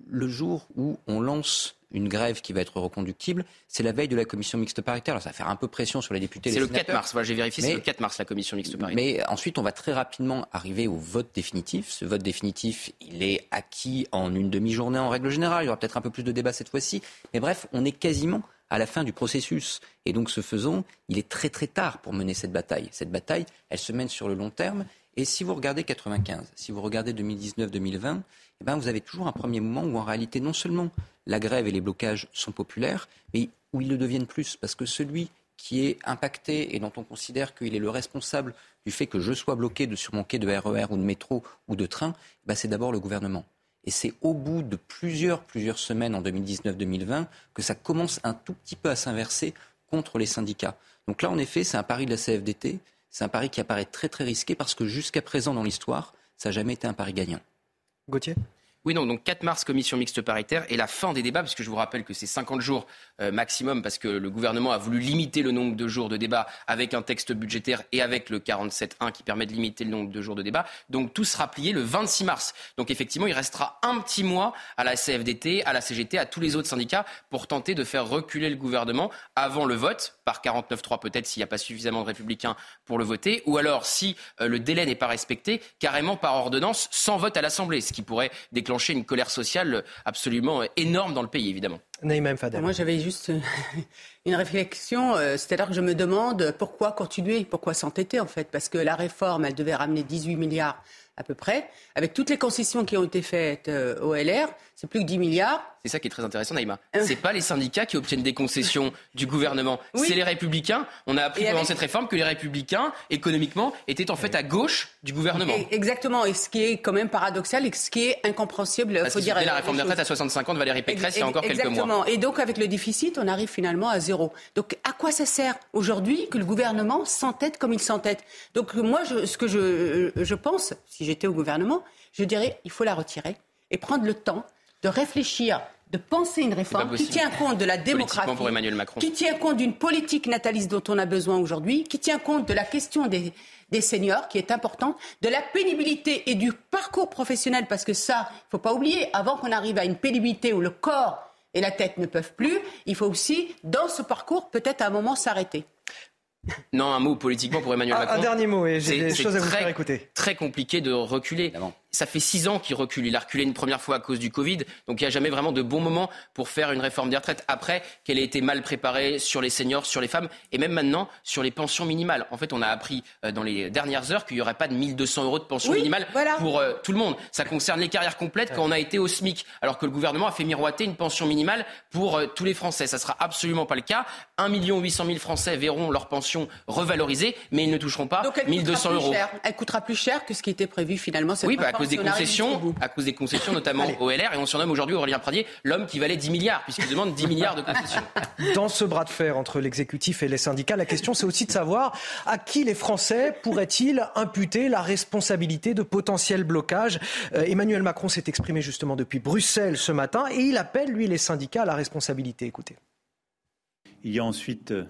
Speaker 20: le jour où on lance une grève qui va être reconductible, c'est la veille de la commission mixte paritaire. Alors ça va faire un peu pression sur les députés.
Speaker 21: C'est le 4
Speaker 20: sénateurs.
Speaker 21: mars, voilà, j'ai vérifié, c'est le 4 mars la commission mixte paritaire.
Speaker 20: mais ensuite, on va très rapidement arriver au vote définitif. Ce vote définitif, il est acquis en une demi-journée en règle générale. Il y aura peut-être un peu plus de débat cette fois-ci. Mais bref, on est quasiment à la fin du processus. Et donc, ce faisant, il est très très tard pour mener cette bataille. Cette bataille, elle se mène sur le long terme. Et si vous regardez 95, si vous regardez 2019-2020, eh ben, vous avez toujours un premier moment où en réalité, non seulement la grève et les blocages sont populaires, mais où ils le deviennent plus. Parce que celui qui est impacté et dont on considère qu'il est le responsable du fait que je sois bloqué de, sur mon quai de RER ou de métro ou de train, bah, c'est d'abord le gouvernement. Et c'est au bout de plusieurs, plusieurs semaines en 2019-2020 que ça commence un tout petit peu à s'inverser contre les syndicats. Donc là, en effet, c'est un pari de la CFDT. C'est un pari qui apparaît très très risqué parce que jusqu'à présent dans l'histoire, ça n'a jamais été un pari gagnant.
Speaker 2: Gauthier?
Speaker 21: Oui, donc, donc 4 mars, commission mixte paritaire et la fin des débats, puisque je vous rappelle que c'est 50 jours euh, maximum, parce que le gouvernement a voulu limiter le nombre de jours de débat avec un texte budgétaire et avec le 47.1 qui permet de limiter le nombre de jours de débat. Donc tout sera plié le 26 mars. Donc effectivement, il restera un petit mois à la CFDT, à la CGT, à tous les autres syndicats pour tenter de faire reculer le gouvernement avant le vote, par 49.3 peut-être s'il n'y a pas suffisamment de républicains pour le voter, ou alors si euh, le délai n'est pas respecté, carrément par ordonnance, sans vote à l'Assemblée, ce qui pourrait déclencher une colère sociale absolument énorme dans le pays, évidemment.
Speaker 2: Naïma M. Fadel.
Speaker 19: Moi, j'avais juste euh, une réflexion. euh, C'est-à-dire que je me demande pourquoi continuer, pourquoi s'entêter, en fait. Parce que la réforme, elle devait ramener 18 milliards à peu près. Avec toutes les concessions qui ont été faites euh, au LR, c'est plus que 10 milliards.
Speaker 21: C'est ça qui est très intéressant, Naïma. C'est pas les syndicats qui obtiennent des concessions du gouvernement,
Speaker 19: Oui.
Speaker 21: c'est les républicains. On a appris
Speaker 19: Et
Speaker 21: pendant
Speaker 19: avec-
Speaker 21: cette réforme que les républicains, économiquement, étaient en fait à gauche du gouvernement.
Speaker 19: Et- Exactement. Et ce qui est quand même paradoxal et ce qui est incompréhensible, il
Speaker 21: Parce
Speaker 19: faut dire
Speaker 21: la réforme des retraites à 65 ans de Valérie Pécresse il y a encore quelques mois.
Speaker 19: Exactement. Et donc, avec le déficit, on arrive finalement à zéro. Donc, à quoi ça sert aujourd'hui que le gouvernement s'entête comme il s'entête? Donc, moi, je- ce que je, je pense, si j'étais au gouvernement, je dirais il faut la retirer et prendre le temps de réfléchir de penser une réforme qui tient compte de la démographie,
Speaker 21: pour Emmanuel Macron.
Speaker 19: qui tient compte d'une politique nataliste dont on a besoin aujourd'hui, qui tient compte de la question des, des seniors, qui est importante, de la pénibilité et du parcours professionnel, parce que ça, il ne faut pas oublier, avant qu'on arrive à une pénibilité où le corps et la tête ne peuvent plus, il faut aussi, dans ce parcours, peut-être à un moment s'arrêter.
Speaker 21: Non, un mot politiquement pour Emmanuel Macron.
Speaker 2: Un dernier mot, et j'ai des choses à vous
Speaker 21: très,
Speaker 2: faire écouter.
Speaker 21: Très compliqué de reculer ça fait six ans qu'il recule. Il a reculé une première fois à cause du Covid. Donc il n'y a jamais vraiment de bon moment pour faire une réforme des retraites. Après, qu'elle ait été mal préparée sur les seniors, sur les femmes et même maintenant sur les pensions minimales. En fait, on a appris euh, dans les dernières heures qu'il n'y aurait pas de 1200 euros de pension minimale pour euh, tout le monde. Ça concerne les carrières complètes quand on a été au SMIC. Alors que le gouvernement a fait miroiter une pension minimale pour euh, tous les Français. Ça sera absolument pas le cas. 1 800 000 Français verront leur pension revalorisée, mais ils ne toucheront pas
Speaker 19: Donc elle
Speaker 21: 1200 euros.
Speaker 19: Cher. Elle coûtera plus cher que ce qui était prévu finalement. Cette
Speaker 21: oui, bah, à cause des concessions, à cause des concessions, notamment au LR, et on surnomme aujourd'hui Aurélien Pradier l'homme qui valait 10 milliards, puisqu'il demande 10 milliards de concessions.
Speaker 2: Dans ce bras de fer entre l'exécutif et les syndicats, la question c'est aussi de savoir à qui les Français pourraient-ils imputer la responsabilité de potentiels blocages. Euh, Emmanuel Macron s'est exprimé justement depuis Bruxelles ce matin et il appelle, lui, les syndicats à la responsabilité. Écoutez.
Speaker 25: Il y a ensuite euh,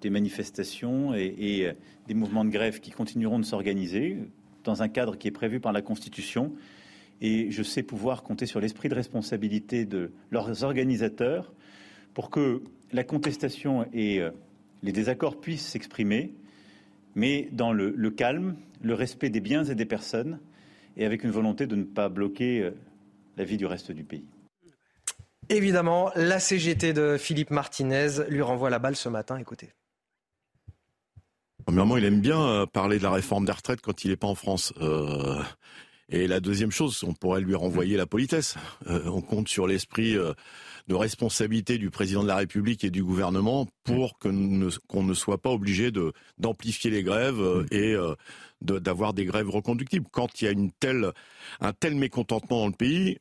Speaker 25: des manifestations et, et, euh, des mouvements de grève qui continueront de s'organiser dans un cadre qui est prévu par la Constitution. Et je sais pouvoir compter sur l'esprit de responsabilité de leurs organisateurs pour que la contestation et euh, les désaccords puissent s'exprimer, mais dans le, calme, le respect des biens et des personnes, et avec une volonté de ne pas bloquer euh, la vie du reste du pays.
Speaker 2: Évidemment, la CGT de Philippe Martinez lui renvoie la balle ce matin. Écoutez.
Speaker 26: Premièrement, il aime bien euh, parler de la réforme des retraites quand il n'est pas en France. Euh, et la deuxième chose, on pourrait lui renvoyer la politesse. Euh, on compte sur l'esprit euh, de responsabilité du président de la République et du gouvernement pour que qu'on ne, soit pas obligé de d'amplifier les grèves euh, et d'avoir des grèves reconductibles. Quand il y a une telle, un tel mécontentement dans le pays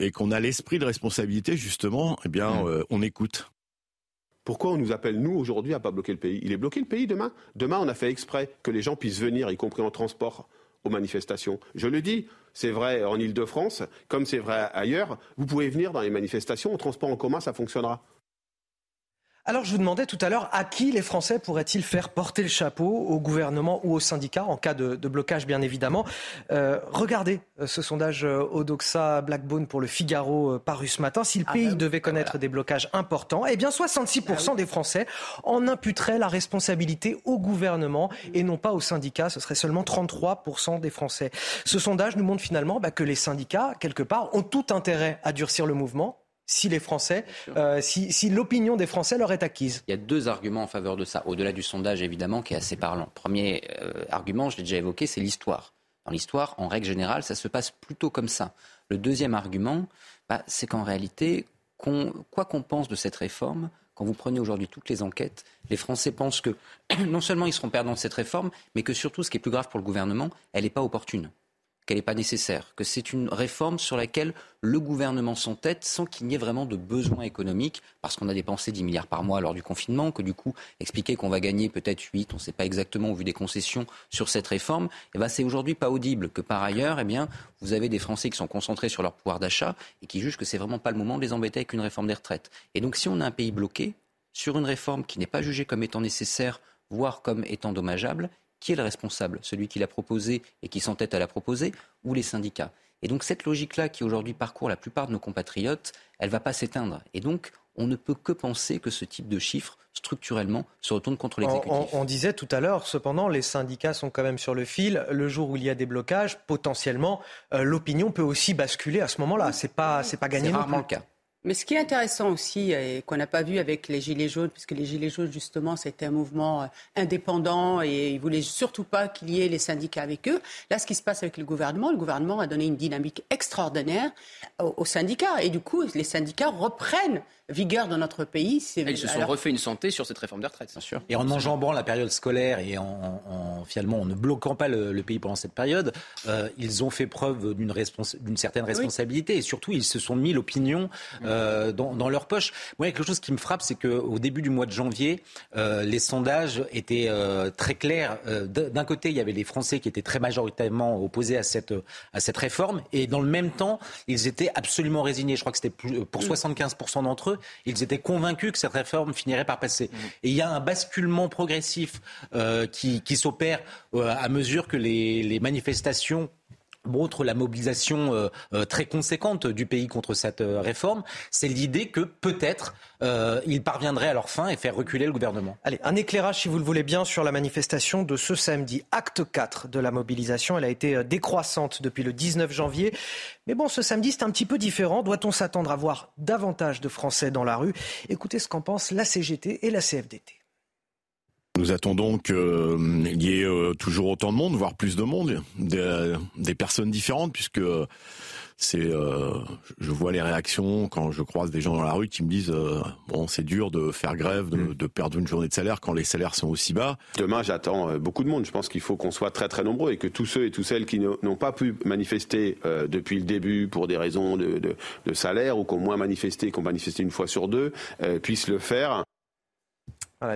Speaker 26: et qu'on a l'esprit de responsabilité, justement, eh bien, on écoute.
Speaker 27: Pourquoi on nous appelle, nous, aujourd'hui, à pas bloquer le pays? Il est bloqué le pays demain? Demain, on a fait exprès que les gens puissent venir, y compris en transport, aux manifestations. Je le dis, c'est vrai en Ile-de-France, comme c'est vrai ailleurs. Vous pouvez venir dans les manifestations, en transport en commun, ça fonctionnera.
Speaker 2: Alors je vous demandais tout à l'heure à qui les Français pourraient-ils faire porter le chapeau, au gouvernement ou aux syndicats, en cas de, de blocage bien évidemment. Euh, regardez euh, ce sondage euh, Odoxa Blackbone pour le Figaro euh, paru ce matin. Si le ah pays oui, devait connaître voilà. des blocages importants, eh bien 66% ah oui. des Français en imputeraient la responsabilité au gouvernement et non pas aux syndicats. Ce serait seulement 33% des Français. Ce sondage nous montre finalement bah, que les syndicats, quelque part, ont tout intérêt à durcir le mouvement si les Français, euh, si, si l'opinion des Français leur est acquise.
Speaker 20: Il y a deux arguments en faveur de ça, au-delà du sondage évidemment qui est assez parlant. Premier euh, argument, je l'ai déjà évoqué, c'est l'histoire. Dans l'histoire, en règle générale, ça se passe plutôt comme ça. Le deuxième argument, bah, c'est qu'en réalité, qu quoi qu'on pense de cette réforme, quand vous prenez aujourd'hui toutes les enquêtes, les Français pensent que non seulement ils seront perdants de cette réforme, mais que surtout, ce qui est plus grave pour le gouvernement, elle n'est pas opportune qu'elle n'est pas nécessaire, que c'est une réforme sur laquelle le gouvernement s'entête sans qu'il n'y ait vraiment de besoin économique, parce qu'on a dépensé 10 milliards par mois lors du confinement, que du coup, expliquer qu'on va gagner peut-être 8, on ne sait pas exactement au vu des concessions sur cette réforme, eh ben, c'est aujourd'hui pas audible, que par ailleurs, eh bien, vous avez des Français qui sont concentrés sur leur pouvoir d'achat et qui jugent que c'est vraiment pas le moment de les embêter avec une réforme des retraites. Et donc, si on a un pays bloqué sur une réforme qui n'est pas jugée comme étant nécessaire, voire comme étant dommageable, qui est le responsable Celui qui l'a proposé et qui s'entête à la proposer ou les syndicats Et donc cette logique-là qui aujourd'hui parcourt la plupart de nos compatriotes, elle ne va pas s'éteindre. Et donc on ne peut que penser que ce type de chiffres, structurellement, se retourne contre l'exécutif.
Speaker 2: On, on, on, disait tout à l'heure, cependant, les syndicats sont quand même sur le fil. Le jour où il y a des blocages, potentiellement, euh, l'opinion peut aussi basculer à ce moment-là. C'est pas, c'est pas gagné.
Speaker 20: C'est rarement le cas.
Speaker 19: Mais ce qui est intéressant aussi, et qu'on n'a pas vu avec les Gilets jaunes, puisque les Gilets jaunes, justement, c'était un mouvement euh, indépendant et ils ne voulaient surtout pas qu'il y ait les syndicats avec eux. Là, ce qui se passe avec le gouvernement, le gouvernement a donné une dynamique extraordinaire aux syndicats. Et du coup, les syndicats reprennent vigueur dans notre pays.
Speaker 21: Ils se sont refait une santé sur cette réforme des retraites. Bien
Speaker 11: sûr. Et en enjambant la période scolaire et en, finalement en ne bloquant pas le, pays pendant cette période, euh, ils ont fait preuve d'une certaine responsabilité et surtout ils se sont mis l'opinion euh, dans, leur poche. Moi, quelque chose qui me frappe, c'est qu'au début du mois de janvier, euh, les sondages étaient très clairs. D'un côté, il y avait les Français qui étaient très majoritairement opposés à cette, à cette réforme et dans le même temps, ils étaient absolument résignés. Je crois que c'était pour 75% d'entre eux, ils étaient convaincus que cette réforme finirait par passer. Mmh. Et il y a un basculement progressif euh, qui, qui s'opère euh, à mesure que les, les manifestations montre la mobilisation euh, euh, très conséquente du pays contre cette euh, réforme, c'est l'idée que peut-être ils parviendraient à leur fin et faire reculer le gouvernement.
Speaker 2: Allez, un éclairage, si vous le voulez bien, sur la manifestation de ce samedi. Acte 4 de la mobilisation, elle a été décroissante depuis le 19 janvier. Mais bon, ce samedi, c'est un petit peu différent. Doit-on s'attendre à voir davantage de Français dans la rue? Écoutez ce qu'en pensent la CGT et la CFDT.
Speaker 26: Nous attendons qu'il euh, y ait euh, toujours autant de monde, voire plus de monde, des, personnes différentes, puisque c'est, euh, je vois les réactions quand je croise des gens dans la rue qui me disent bon c'est dur de faire grève, mm. de, perdre une journée de salaire quand les salaires sont aussi bas.
Speaker 27: Demain j'attends beaucoup de monde. Je pense qu'il faut qu'on soit très très nombreux et que tous ceux et toutes celles qui n'ont pas pu manifester depuis le début pour des raisons de, de salaire ou qui ont moins manifesté, qui ont manifesté une fois sur deux, puissent le faire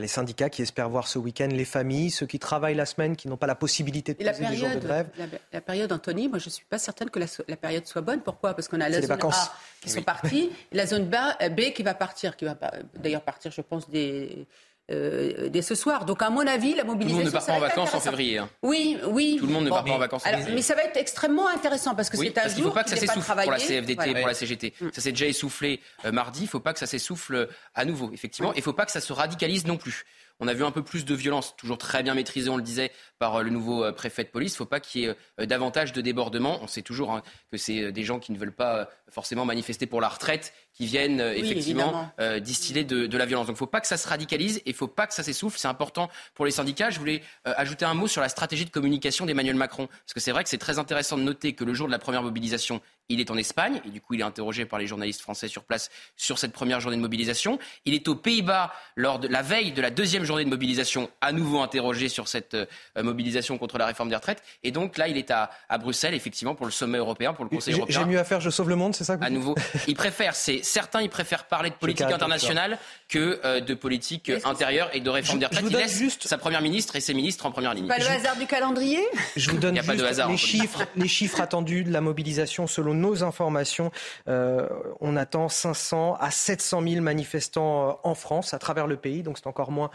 Speaker 2: les syndicats qui espèrent voir ce week-end les familles, ceux qui travaillent la semaine, qui n'ont pas la possibilité de poser des jours de grève.
Speaker 19: La, période, Anthony, moi je ne suis pas certaine que la, période soit bonne. Pourquoi? Parce qu'on a la zone A qui sont partis, et la zone B, qui va partir, qui va d'ailleurs partir, je pense, des euh, dès ce soir. Donc, à mon avis, la mobilisation.
Speaker 21: Tout le monde ne part pas en vacances en février.
Speaker 19: Hein. Oui, oui.
Speaker 21: Tout le monde ne part pas en vacances en février.
Speaker 19: Mais ça va être extrêmement intéressant parce que c'est un jour.
Speaker 21: Il ne faut pas que ça s'essouffle pour la CFDT, pour la CGT. Mm. Ça s'est déjà essoufflé euh, mardi. Il ne faut pas que ça s'essouffle à nouveau, effectivement. Il ne faut pas que ça se radicalise non plus. On a vu un peu plus de violence, toujours très bien maîtrisée, on le disait, par euh, le nouveau euh, préfet de police. Il ne faut pas qu'il y ait euh, davantage de débordements. On sait toujours hein, que c'est des gens qui ne veulent pas forcément manifester pour la retraite qui viennent effectivement distiller de, la violence. Donc il ne faut pas que ça se radicalise et il ne faut pas que ça s'essouffle. C'est important pour les syndicats. Je voulais ajouter un mot sur la stratégie de communication d'Emmanuel Macron. Parce que c'est vrai que c'est très intéressant de noter que le jour de la première mobilisation, il est en Espagne et du coup il est interrogé par les journalistes français sur place sur cette première journée de mobilisation. Il est aux Pays-Bas lors de la veille de la deuxième journée de mobilisation, à nouveau interrogé sur cette mobilisation contre la réforme des retraites. Et donc là, il est à, à Bruxelles, effectivement, pour le sommet européen, pour le Conseil européen.
Speaker 2: J'ai mieux à faire, je sauve le monde, c'est ça que
Speaker 21: À nouveau, il préfère, certains, ils préfèrent parler de politique internationale que euh, de politique intérieure et de réforme des retraites. il laisse juste sa première ministre et ses ministres en première ligne.
Speaker 19: Pas le hasard du calendrier?
Speaker 2: Je vous donne juste les chiffres, les chiffres attendus de la mobilisation selon nos informations. Euh, on attend 500 à 700 000 manifestants euh, en France, à travers le pays, donc c'est encore moins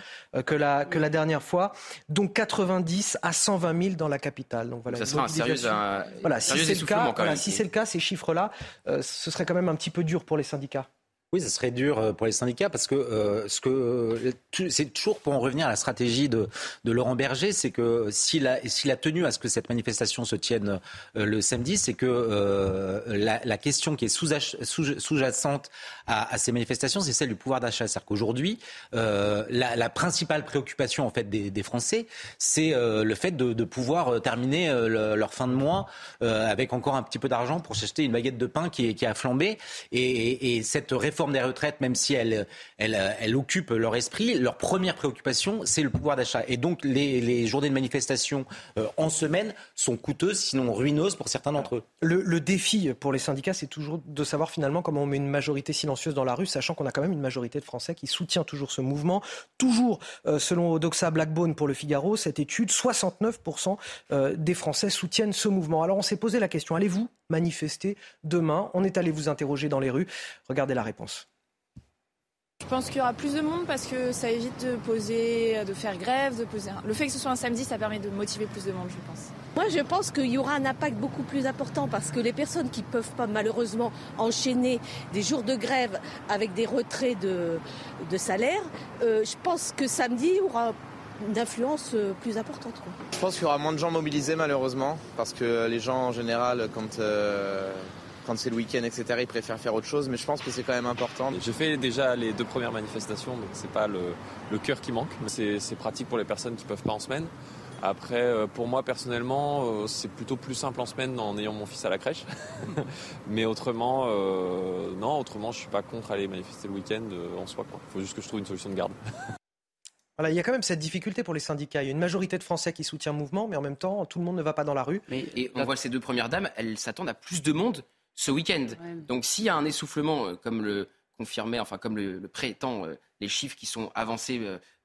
Speaker 2: que la, que la dernière fois. Donc 90 à 120 000 dans la capitale. Donc
Speaker 21: voilà, ça sera un sérieux,
Speaker 2: voilà, si c'est le cas, si c'est le cas, ces chiffres-là, euh, ce serait quand même un petit peu dur pour les syndicats syndicats
Speaker 11: oui, ce serait dur euh, pour les syndicats parce que euh, ce que euh, c'est toujours pour en revenir à la stratégie de, Laurent Berger, c'est que s'il a, s'il a tenu à ce que cette manifestation se tienne le samedi, c'est que la, question qui est sous-jacente à, ces manifestations, c'est celle du pouvoir d'achat. C'est-à-dire qu'aujourd'hui, la, principale préoccupation en fait des, Français, c'est le fait de, pouvoir terminer leur fin de mois avec encore un petit peu d'argent pour s'acheter une baguette de pain qui, qui a flambé. Et cette réforme des retraites, même si elle, elle, elle occupe leur esprit, leur première préoccupation, c'est le pouvoir d'achat. Et donc, les, journées de manifestation euh, en semaine sont coûteuses, sinon ruineuses pour certains d'entre eux.
Speaker 2: Le, défi pour les syndicats, c'est toujours de savoir finalement comment on met une majorité silencieuse dans la rue, sachant qu'on a quand même une majorité de Français qui soutient toujours ce mouvement. Toujours, euh, selon Odoxa Blackbone pour le Figaro, cette étude, 69% euh, des Français soutiennent ce mouvement. Alors, on s'est posé la question, allez-vous manifester demain On est allé vous interroger dans les rues. Regardez la réponse.
Speaker 15: Je pense qu'il y aura plus de monde parce que ça évite de poser, de faire grève, de poser. Le fait que ce soit un samedi, ça permet de motiver plus de monde, je pense.
Speaker 28: Moi, je pense qu'il y aura un impact beaucoup plus important parce que les personnes qui ne peuvent pas malheureusement enchaîner des jours de grève avec des retraits de, de salaire, euh, je pense que samedi aura une influence euh, plus importante.
Speaker 29: Je pense qu'il y aura moins de gens mobilisés malheureusement parce que les gens en général, quand euh, quand c'est le week-end, etc., ils préfèrent faire autre chose, mais je pense que c'est quand même important.
Speaker 30: J'ai fait déjà les deux premières manifestations, donc c'est pas le, cœur qui manque, mais c'est pratique pour les personnes qui peuvent pas en semaine.
Speaker 31: Après, euh, pour moi personnellement, euh, c'est plutôt plus simple en semaine en ayant mon fils à la crèche. Mais autrement, euh, non, autrement, je suis pas contre aller manifester le week-end en soi. Il faut juste que je trouve une solution de garde.
Speaker 2: Voilà, il y a quand même cette difficulté pour les syndicats. Il y a une majorité de Français qui soutient le mouvement, mais en même temps, tout le monde ne va pas dans la rue.
Speaker 21: Mais, et on voit ces deux premières dames, elles s'attendent à plus de monde ce week-end. Donc s'il y a un essoufflement, comme le confirmait, enfin comme le, le prétend les chiffres qui sont avancés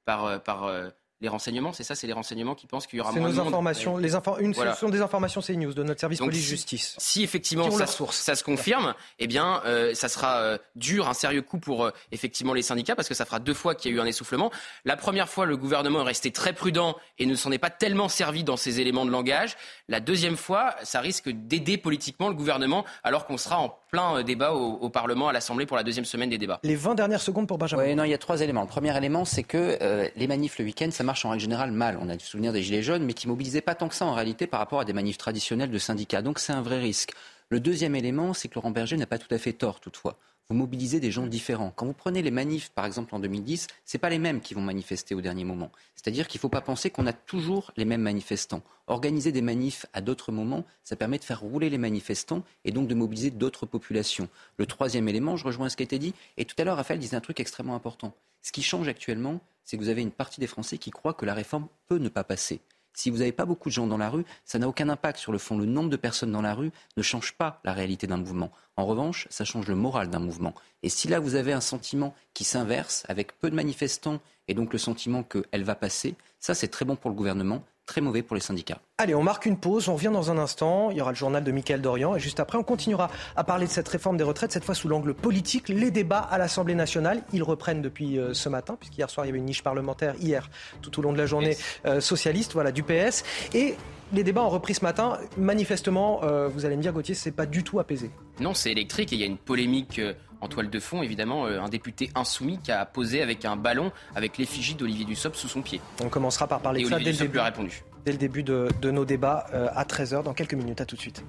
Speaker 21: par, par les renseignements, c'est ça, c'est les renseignements qui pensent qu'il y aura moins
Speaker 2: nos
Speaker 21: de
Speaker 2: informations,
Speaker 21: monde.
Speaker 2: Les informations, une, Ce sont des informations CNews de notre service police-justice.
Speaker 21: Si, effectivement ça, ça, se confirme, eh bien, euh, ça sera euh, dur, un sérieux coup pour euh, effectivement les syndicats, parce que ça fera deux fois qu'il y a eu un essoufflement. La première fois, le gouvernement est resté très prudent et ne s'en est pas tellement servi dans ses éléments de langage. La deuxième fois, ça risque d'aider politiquement le gouvernement, alors qu'on sera en plein débat au, au Parlement, à l'Assemblée pour la deuxième semaine des débats.
Speaker 2: Les 20 dernières secondes pour Benjamin.
Speaker 20: Oui, non, il y a trois éléments. Le premier élément, c'est que les manifs le week-end, ça marche en règle générale mal. On a du souvenir des Gilets jaunes, mais qui mobilisaient pas tant que ça en réalité par rapport à des manifs traditionnels de syndicats. Donc c'est un vrai risque. Le deuxième élément, c'est que Laurent Berger n'a pas tout à fait tort toutefois. Vous mobilisez des gens différents. Quand vous prenez les manifs, par exemple en 2010, c'est pas les mêmes qui vont manifester au dernier moment. C'est-à-dire qu'il ne faut pas penser qu'on a toujours les mêmes manifestants. Organiser des manifs à d'autres moments, ça permet de faire rouler les manifestants et donc de mobiliser d'autres populations. Le troisième élément, je rejoins ce qui a été dit, et tout à l'heure Raphaël disait un truc extrêmement important. Ce qui change actuellement, c'est que vous avez une partie des Français qui croient que la réforme peut ne pas passer. Si vous n'avez pas beaucoup de gens dans la rue, ça n'a aucun impact sur le fond. Le nombre de personnes dans la rue ne change pas la réalité d'un mouvement. En revanche, ça change le moral d'un mouvement. Et si là, vous avez un sentiment qui s'inverse, avec peu de manifestants, et donc le sentiment qu'elle va passer, ça, c'est très bon pour le gouvernement, très mauvais pour les syndicats.
Speaker 2: Allez, on marque une pause, on revient dans un instant. Il y aura le journal de Mickaël Dorian et juste après, on continuera à parler de cette réforme des retraites, cette fois sous l'angle politique. Les débats à l'Assemblée nationale, ils reprennent depuis euh, ce matin, puisqu'hier soir, il y avait une niche parlementaire, hier, tout au long de la journée, euh, socialiste, voilà, du PS. Et les débats ont repris ce matin. Manifestement, euh, vous allez me dire, Gauthier, c'est pas du tout apaisé.
Speaker 21: Non, c'est électrique et il y a une polémique en toile de fond, évidemment, un député insoumis qui a posé avec un ballon avec l'effigie d'Olivier Dussopt sous son pied.
Speaker 2: On commencera par parler
Speaker 21: et
Speaker 2: de ça
Speaker 21: Olivier
Speaker 2: dès le début.
Speaker 21: lui a répondu.
Speaker 2: Dès le début de, de nos débats euh, à 13h, dans quelques minutes. À tout de suite.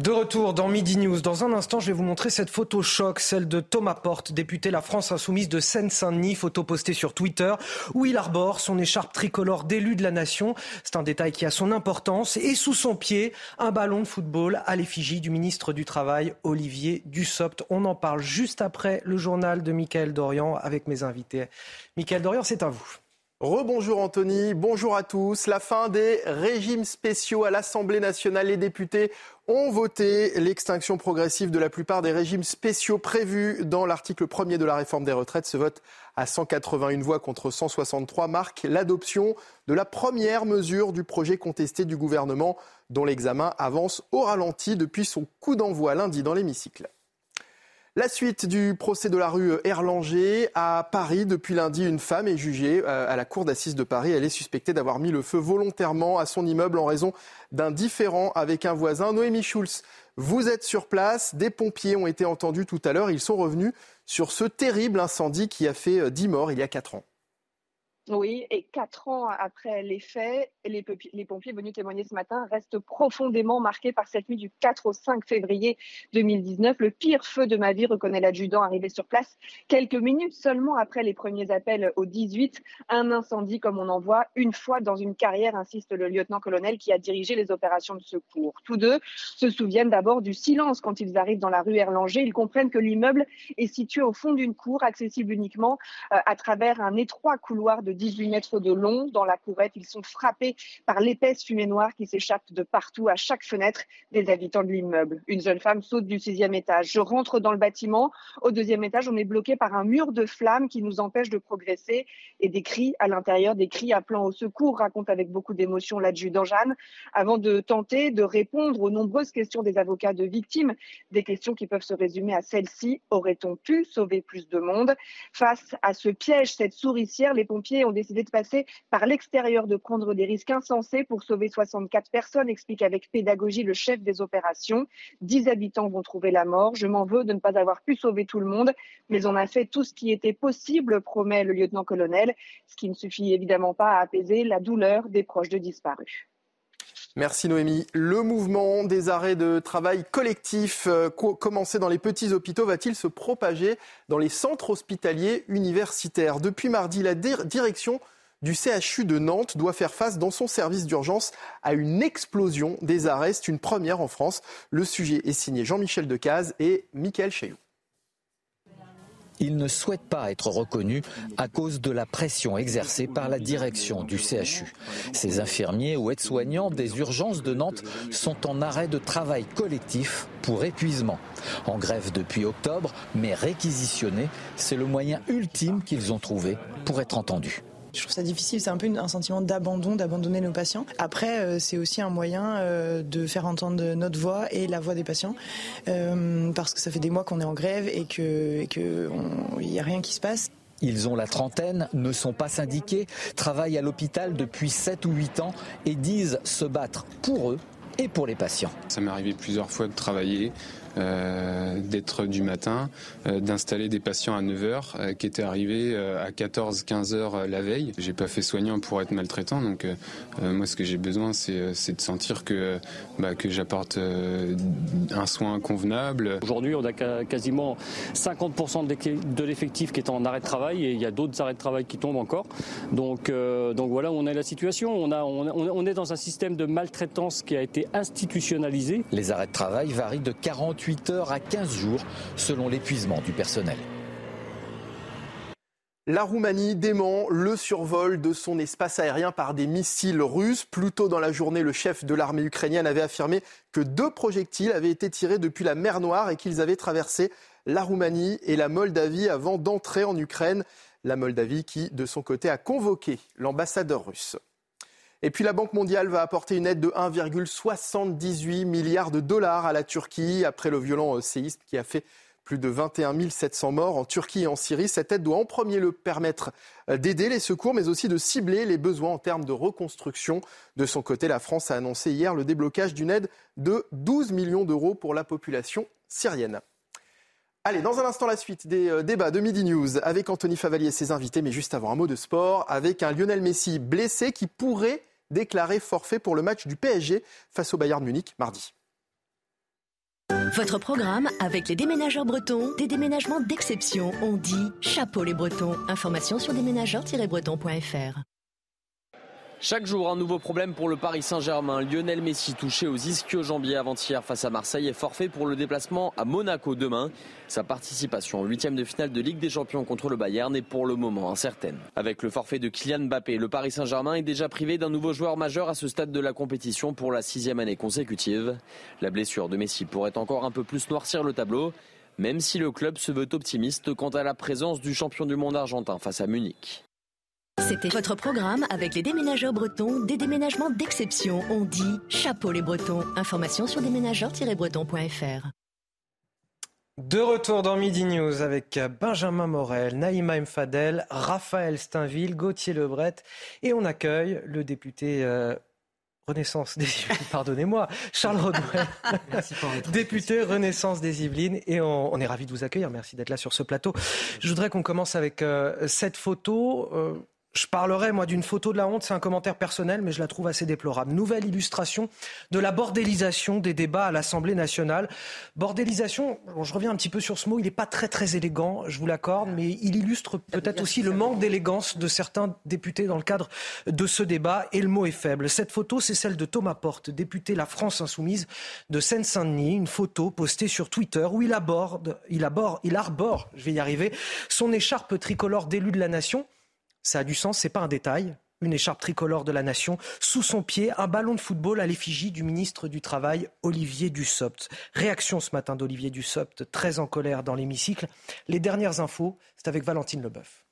Speaker 2: De retour dans Midi News. Dans un instant, je vais vous montrer cette photo choc, celle de Thomas Porte, député La France Insoumise de Seine-Saint-Denis, photo postée sur Twitter, où il arbore son écharpe tricolore d'élu de la nation. C'est un détail qui a son importance. Et sous son pied, un ballon de football à l'effigie du ministre du Travail, Olivier Dussopt. On en parle juste après le journal de Mickaël Dorian avec mes invités. Mickaël Dorian, c'est à vous.
Speaker 30: Rebonjour Anthony, bonjour à tous. La fin des régimes spéciaux à l'Assemblée nationale. Les députés ont voté l'extinction progressive de la plupart des régimes spéciaux prévus dans l'article 1er de la réforme des retraites. Ce vote à 181 voix contre 163 marque l'adoption de la première mesure du projet contesté du gouvernement dont l'examen avance au ralenti depuis son coup d'envoi lundi dans l'hémicycle. La suite du procès de la rue Erlanger à Paris. Depuis lundi, une femme est jugée à la cour d'assises de Paris. Elle est suspectée d'avoir mis le feu volontairement à son immeuble en raison d'un différend avec un voisin. Noémie Schulz, vous êtes sur place. Des pompiers ont été entendus tout à l'heure. Ils sont revenus sur ce terrible incendie qui a fait 10 morts il y a 4 ans.
Speaker 5: Oui, et quatre ans après les faits, les, pompiers venus témoigner ce matin restent profondément marqués par cette nuit du 4 au 5 février 2019. Le pire feu de ma vie, reconnaît l'adjudant arrivé sur place quelques minutes seulement après les premiers appels au 18. Un incendie comme on en voit une fois dans une carrière, insiste le lieutenant-colonel qui a dirigé les opérations de secours. Tous deux se souviennent d'abord du silence quand ils arrivent dans la rue Erlanger. Ils comprennent que l'immeuble est situé au fond d'une cour, accessible uniquement euh, à travers un étroit couloir de 18 mètres de long. Dans la courette, ils sont frappés par l'épaisse fumée noire qui s'échappe de partout à chaque fenêtre des habitants de l'immeuble. Une jeune femme saute du sixième étage. Je rentre dans le bâtiment. Au deuxième étage, on est bloqué par un mur de flammes qui nous empêche de progresser et des cris à l'intérieur, des cris appelant au secours, raconte avec beaucoup d'émotion l'adjudant Jeanne, avant de tenter de répondre aux nombreuses questions des avocats de victimes, des questions qui peuvent se résumer à celle-ci. Aurait-on pu sauver plus de monde? Face à ce piège, cette souricière, les pompiers ont décidé de passer par l'extérieur, de prendre des risques insensés pour sauver 64 personnes, explique avec pédagogie le chef des opérations. 10 habitants vont trouver la mort. Je m'en veux de ne pas avoir pu sauver tout le monde, mais on a fait tout ce qui était possible, promet le lieutenant-colonel, ce qui ne suffit évidemment pas à apaiser la douleur des proches de disparus.
Speaker 3: Merci Noémie. Le mouvement des arrêts de travail collectifs euh, commencé dans les petits hôpitaux va-t-il se propager dans les centres hospitaliers universitaires? Depuis mardi, la direction du CHU de Nantes doit faire face dans son service d'urgence à une explosion des arrêts. C'est une première en France. Le sujet est signé Jean-Michel Decaze et Mickaël Chaillot.
Speaker 32: Il ne souhaite pas être reconnu à cause de la pression exercée par la direction du CHU. Ces infirmiers ou aides-soignants des urgences de Nantes sont en arrêt de travail collectif pour épuisement. En grève depuis octobre, mais réquisitionnés, c'est le moyen ultime qu'ils ont trouvé pour être entendus.
Speaker 33: Je trouve ça difficile, c'est un peu un sentiment d'abandon, d'abandonner nos patients. Après, euh, c'est aussi un moyen euh, de faire entendre notre voix et la voix des patients, euh, parce que ça fait des mois qu'on est en grève et qu'il n'y a rien qui se passe.
Speaker 32: Ils ont la trentaine, ne sont pas syndiqués, travaillent à l'hôpital depuis 7 ou 8 ans et disent se battre pour eux et pour les patients.
Speaker 34: Ça m'est arrivé plusieurs fois de travailler euh, d'être du matin, euh, d'installer des patients à 9h euh, qui étaient arrivés à 14-15 h la veille. J'ai pas fait soignant pour être maltraitant, donc moi ce que j'ai besoin c'est de sentir que, bah, que j'apporte un soin convenable.
Speaker 35: Aujourd'hui on a quasiment 50% de l'effectif qui est en arrêt de travail et il y a d'autres arrêts de travail qui tombent encore. Donc, donc voilà où on est la situation. On, a, on, on est dans un système de maltraitance qui a été institutionnalisé.
Speaker 32: Les arrêts de travail varient de 40 8 heures à 15 jours selon l'épuisement du personnel.
Speaker 3: La Roumanie dément le survol de son espace aérien par des missiles russes. Plus tôt dans la journée, le chef de l'armée ukrainienne avait affirmé que deux projectiles avaient été tirés depuis la mer Noire et qu'ils avaient traversé la Roumanie et la Moldavie avant d'entrer en Ukraine. La Moldavie qui, de son côté, a convoqué l'ambassadeur russe. Et puis la Banque mondiale va apporter une aide de 1,78 milliard de dollars à la Turquie après le violent euh, séisme qui a fait plus de 21 700 morts en Turquie et en Syrie. Cette aide doit en premier lieu permettre euh, d'aider les secours, mais aussi de cibler les besoins en termes de reconstruction. De son côté, la France a annoncé hier le déblocage d'une aide de 12 millions d'euros pour la population syrienne. Allez, dans un instant, la suite des euh, débats de Midi News avec Anthony Favalier et ses invités, mais juste avant un mot de sport, avec un Lionel Messi blessé qui pourrait déclaré forfait pour le match du PSG face au Bayern Munich mardi.
Speaker 13: Votre programme avec les déménageurs bretons, des déménagements d'exception. On dit chapeau les bretons. Information sur déménageurs-bretons.fr.
Speaker 36: Chaque jour, un nouveau problème pour le Paris Saint-Germain. Lionel Messi, touché aux ischio-jambiers avant-hier face à Marseille, est forfait pour le déplacement à Monaco demain. Sa participation en huitième de finale de Ligue des Champions contre le Bayern est pour le moment incertaine. Avec le forfait de Kylian Mbappé, le Paris Saint-Germain est déjà privé d'un nouveau joueur majeur à ce stade de la compétition pour la sixième année consécutive. La blessure de Messi pourrait encore un peu plus noircir le tableau, même si le club se veut optimiste quant à la présence du champion du monde argentin face à Munich.
Speaker 13: C'était votre programme avec les déménageurs bretons, des déménagements d'exception. On dit chapeau les bretons. Information sur déménageurs-bretons.fr.
Speaker 2: De retour dans Midi News avec Benjamin Morel, Naïma Mfadel, Raphaël Steinville, Gauthier Lebret et on accueille le député euh, Renaissance des Yvelines, pardonnez-moi, Charles Rodouet, député Renaissance des Yvelines et on, est ravi de vous accueillir. Merci d'être là sur ce plateau. Je voudrais qu'on commence avec euh, cette photo. Euh, je parlerai, moi, d'une photo de la honte. C'est un commentaire personnel, mais je la trouve assez déplorable. Nouvelle illustration de la bordélisation des débats à l'Assemblée nationale. Bordélisation, je reviens un petit peu sur ce mot, il n'est pas très, très élégant, je vous l'accorde, mais il illustre peut-être aussi le manque d'élégance de certains députés dans le cadre de ce débat, et le mot est faible. Cette photo, c'est celle de Thomas Porte, député La France Insoumise de Seine-Saint-Denis, une photo postée sur Twitter où il aborde, il aborde, il arbore, je vais y arriver, son écharpe tricolore d'élu de la nation. Ça a du sens, c'est pas un détail. Une écharpe tricolore de la nation, sous son pied, un ballon de football à l'effigie du ministre du Travail, Olivier Dussopt. Réaction ce matin d'Olivier Dussopt, très en colère dans l'hémicycle. Les dernières infos, c'est avec Valentine Leboeuf.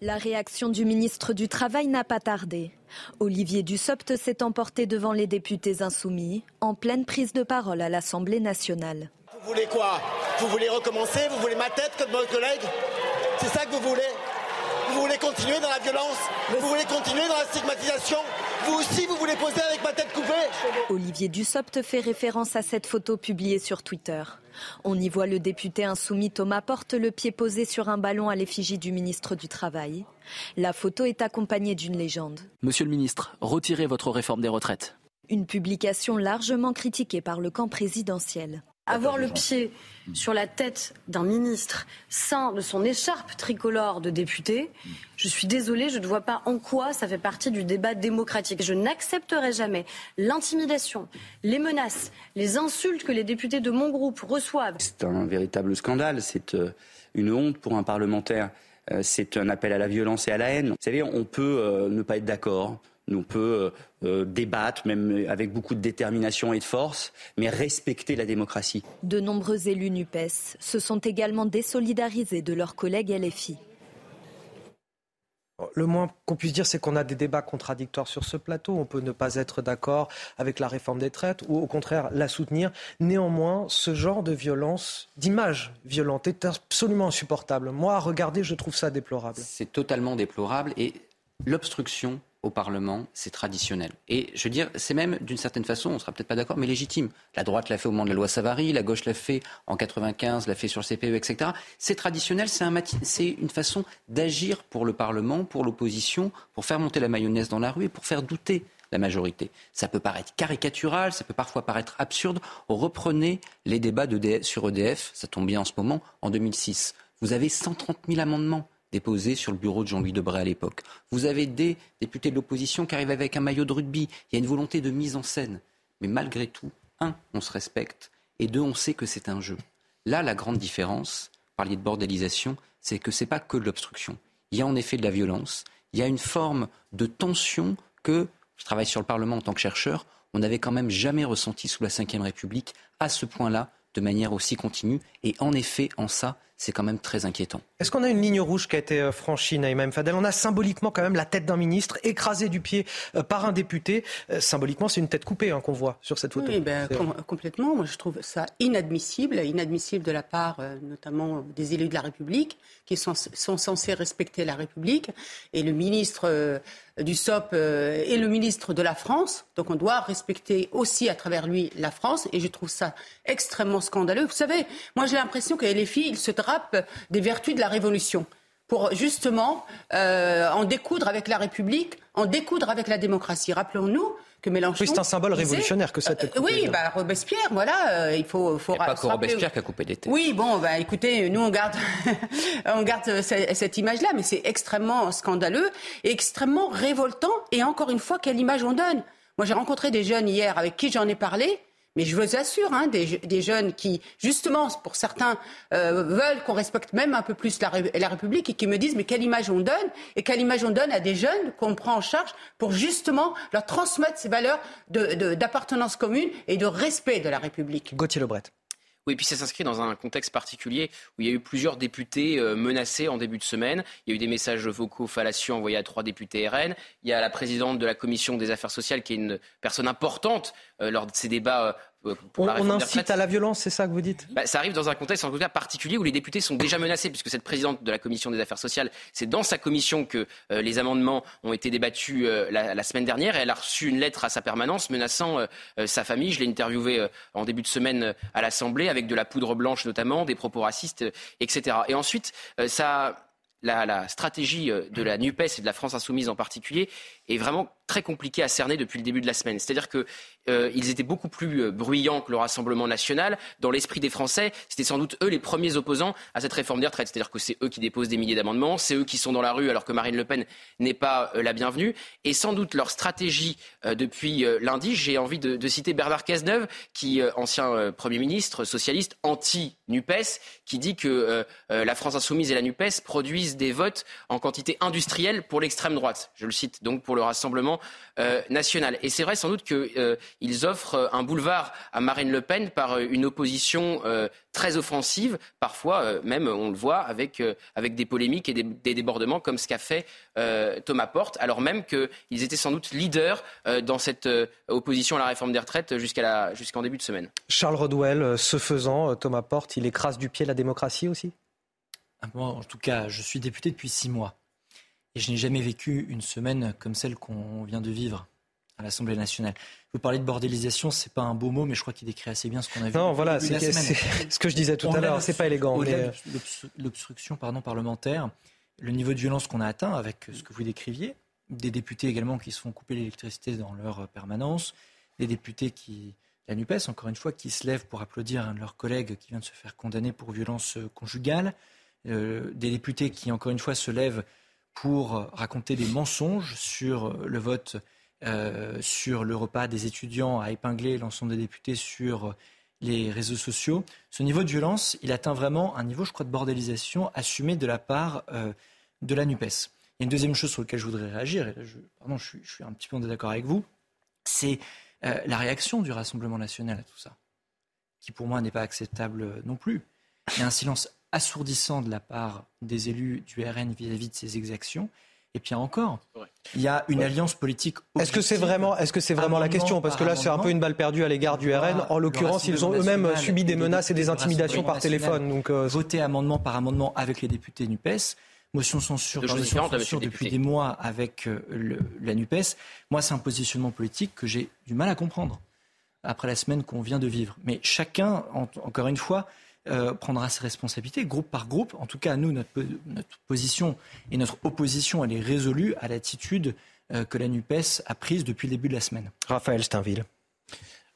Speaker 37: La réaction du ministre du Travail n'a pas tardé. Olivier Dussopt s'est emporté devant les députés insoumis, en pleine prise de parole à l'Assemblée nationale.
Speaker 4: Vous voulez quoi? Vous voulez recommencer? Vous voulez ma tête comme votre collègue? C'est ça que vous voulez? Vous voulez
Speaker 38: continuer dans la violence Vous voulez continuer dans la stigmatisation Vous aussi, vous voulez poser avec ma tête coupée
Speaker 13: Olivier Dussopt fait référence à cette photo publiée sur Twitter. On y voit le député insoumis Thomas Porte le pied posé sur un ballon à l'effigie du ministre du Travail. La photo est accompagnée d'une légende.
Speaker 39: Monsieur le ministre, retirez votre réforme des retraites.
Speaker 13: Une publication largement critiquée par le camp présidentiel.
Speaker 40: Avoir le pied sur la tête d'un ministre sain de son écharpe tricolore de député, je suis désolée, je ne vois pas en quoi ça fait partie du débat démocratique. Je n'accepterai jamais l'intimidation, les menaces, les insultes que les députés de mon groupe reçoivent.
Speaker 41: C'est un véritable scandale, c'est euh, une honte pour un parlementaire, euh, c'est un appel à la violence et à la haine. Vous savez, on peut euh, ne pas être d'accord, on peut euh, débattre, même avec beaucoup de détermination et de force, mais respecter la démocratie.
Speaker 13: De nombreux élus NUPES se sont également désolidarisés de leurs collègues LFI.
Speaker 2: Le moins qu'on puisse dire, c'est qu'on a des débats contradictoires sur ce plateau. On peut ne pas être d'accord avec la réforme des traites ou au contraire la soutenir. Néanmoins, ce genre de violence, d'image violente, est absolument insupportable. Moi, à regarder, je trouve ça déplorable.
Speaker 20: C'est totalement déplorable et l'obstruction au Parlement, c'est traditionnel. Et je veux dire, c'est même d'une certaine façon, on ne sera peut-être pas d'accord, mais légitime. La droite l'a fait au moment de la loi Savary, la gauche l'a fait en 95, l'a fait sur le CPE, etc. C'est traditionnel, c'est une façon d'agir pour le Parlement, pour l'opposition, pour faire monter la mayonnaise dans la rue et pour faire douter la majorité. Ça peut paraître caricatural, ça peut parfois paraître absurde. Reprenez les débats sur EDF, ça tombe bien en ce moment, en 2006. Vous avez 130 000 amendements déposé sur le bureau de Jean-Louis Debré à l'époque. Vous avez des députés de l'opposition qui arrivent avec un maillot de rugby. Il y a une volonté de mise en scène. Mais malgré tout, un, on se respecte, et deux, on sait que c'est un jeu. Là, la grande différence, parliez de bordélisation, c'est que ce n'est pas que de l'obstruction. Il y a en effet de la violence, il y a une forme de tension que, je travaille sur le Parlement en tant que chercheur, on n'avait quand même jamais ressenti sous la Ve République à ce point-là, de manière aussi continue. Et en effet, en ça, c'est quand même très inquiétant.
Speaker 2: Est-ce qu'on a une ligne rouge qui a été euh, franchie, Naïma Fadel? On a symboliquement quand même la tête d'un ministre écrasée du pied euh, par un député. Euh, symboliquement, c'est une tête coupée hein, qu'on voit sur cette photo.
Speaker 19: Oui, ben, complètement. Moi, je trouve ça inadmissible, inadmissible de la part notamment des élus de la République qui sont, sont censés respecter la République. Et le ministre du SOP est le ministre de la France. Donc on doit respecter aussi à travers lui la France. Et je trouve ça extrêmement scandaleux. Vous savez, moi j'ai l'impression que les filles, ils se des vertus de la Révolution pour justement euh, en découdre avec la République, en découdre avec la démocratie. Rappelons-nous que Mélenchon.
Speaker 2: Oui, c'est un symbole révolutionnaire que ça.
Speaker 19: Euh, oui, bah, Robespierre, voilà, euh, il faut. faut
Speaker 20: pas que Robespierre qui a coupé des têtes.
Speaker 19: Oui, bon, bah, écoutez, nous on garde, on garde cette, image-là, mais c'est extrêmement scandaleux et extrêmement révoltant. Et encore une fois, quelle image on donne? Moi, j'ai rencontré des jeunes hier avec qui j'en ai parlé mais je vous assure, hein, des, jeunes qui, justement, pour certains, euh, veulent qu'on respecte même un peu plus la, République et qui me disent mais quelle image on donne et quelle image on donne à des jeunes qu'on prend en charge pour justement leur transmettre ces valeurs d'appartenance commune et de respect de la République.
Speaker 2: Gauthier Lebret.
Speaker 21: Oui, puis ça s'inscrit dans un contexte particulier où il y a eu plusieurs députés euh, menacés en début de semaine. Il y a eu des messages vocaux fallacieux envoyés à trois députés RN. Il y a la présidente de la commission des affaires sociales qui est une personne importante euh, lors de ces débats
Speaker 2: euh, on, incite à la violence, c'est ça que vous dites?
Speaker 21: Bah, Ça arrive dans un contexte en tout cas particulier où les députés sont déjà menacés, puisque cette présidente de la commission des affaires sociales, c'est dans sa commission que euh, les amendements ont été débattus euh, la, semaine dernière, et elle a reçu une lettre à sa permanence menaçant sa famille. Je l'ai interviewée en début de semaine à l'Assemblée, avec de la poudre blanche notamment, des propos racistes, etc. Et ensuite, ça la, stratégie de la NUPES et de la France insoumise en particulier est vraiment très compliquée à cerner depuis le début de la semaine. C'est-à-dire que euh, étaient beaucoup plus euh, bruyants que le Rassemblement national. Dans l'esprit des Français, c'était sans doute eux les premiers opposants à cette réforme des retraites. C'est-à-dire que c'est eux qui déposent des milliers d'amendements, c'est eux qui sont dans la rue alors que Marine Le Pen n'est pas euh, la bienvenue. Et sans doute leur stratégie depuis lundi, j'ai envie de, de, citer Bernard Cazeneuve, qui ancien Premier ministre socialiste anti-NUPES, qui dit que la France insoumise et la NUPES produisent des votes en quantité industrielle pour l'extrême droite. Je le cite donc pour le Rassemblement national. Et c'est vrai sans doute que ils offrent euh, un boulevard à Marine Le Pen par euh, une opposition euh, très offensive, parfois même, on le voit, avec, avec des polémiques et des, débordements comme ce qu'a fait Thomas Porte, alors même qu'ils étaient sans doute leaders dans cette opposition à la réforme des retraites jusqu'à jusqu'en début de semaine.
Speaker 2: Charles Rodwell, ce faisant, Thomas Porte, il écrase du pied la démocratie aussi?
Speaker 42: Ah, Moi, en tout cas, je suis député depuis six mois.
Speaker 43: Et je n'ai jamais vécu une semaine comme celle qu'on vient de vivre à l'Assemblée nationale. Vous parlez de bordélisation, c'est pas un beau mot, mais je crois qu'il décrit assez bien ce qu'on a vu.
Speaker 2: Non, voilà, c'est ce que je disais tout à l'heure, c'est pas élégant.
Speaker 43: Mais... L'obstruction pardon, parlementaire, le niveau de violence qu'on a atteint avec ce que vous décriviez, des députés également qui se font couper l'électricité dans leur permanence, des députés qui, la NUPES, encore une fois, qui se lèvent pour applaudir un de leurs collègues qui vient de se faire condamner pour violence conjugale, euh, des députés qui, encore une fois, se lèvent pour raconter des mensonges sur le vote euh, sur le repas des étudiants, à épingler l'ensemble des députés sur les réseaux sociaux. Ce niveau de violence, il atteint vraiment un niveau, je crois, de bordélisation assumé de la part euh, de la NUPES. Il y a une deuxième chose sur laquelle je voudrais réagir, et là, je, pardon, je suis, un petit peu en désaccord avec vous, c'est euh, la réaction du Rassemblement national à tout ça, qui pour moi n'est pas acceptable non plus. Il y a un silence assourdissant de la part des élus du RN vis-à-vis de ces exactions. Et puis encore, il y a une alliance politique.
Speaker 2: Est-ce que c'est vraiment, est-ce que c'est vraiment la question Parce que là, c'est un peu une balle perdue à l'égard du RN. En l'occurrence, ils ont eux-mêmes subi des menaces et des intimidations par téléphone. Donc,
Speaker 43: euh, voter amendement par amendement avec les députés Nupes. Motion censure, par censure depuis des mois avec euh, la Nupes. Moi, c'est un positionnement politique que j'ai du mal à comprendre après la semaine qu'on vient de vivre. Mais chacun, encore une fois, euh, prendra ses responsabilités, groupe par groupe. En tout cas, nous, notre, position et notre opposition, elle est résolue à l'attitude euh, que la NUPES a prise depuis le début de la semaine.
Speaker 2: Raphaël Steinville.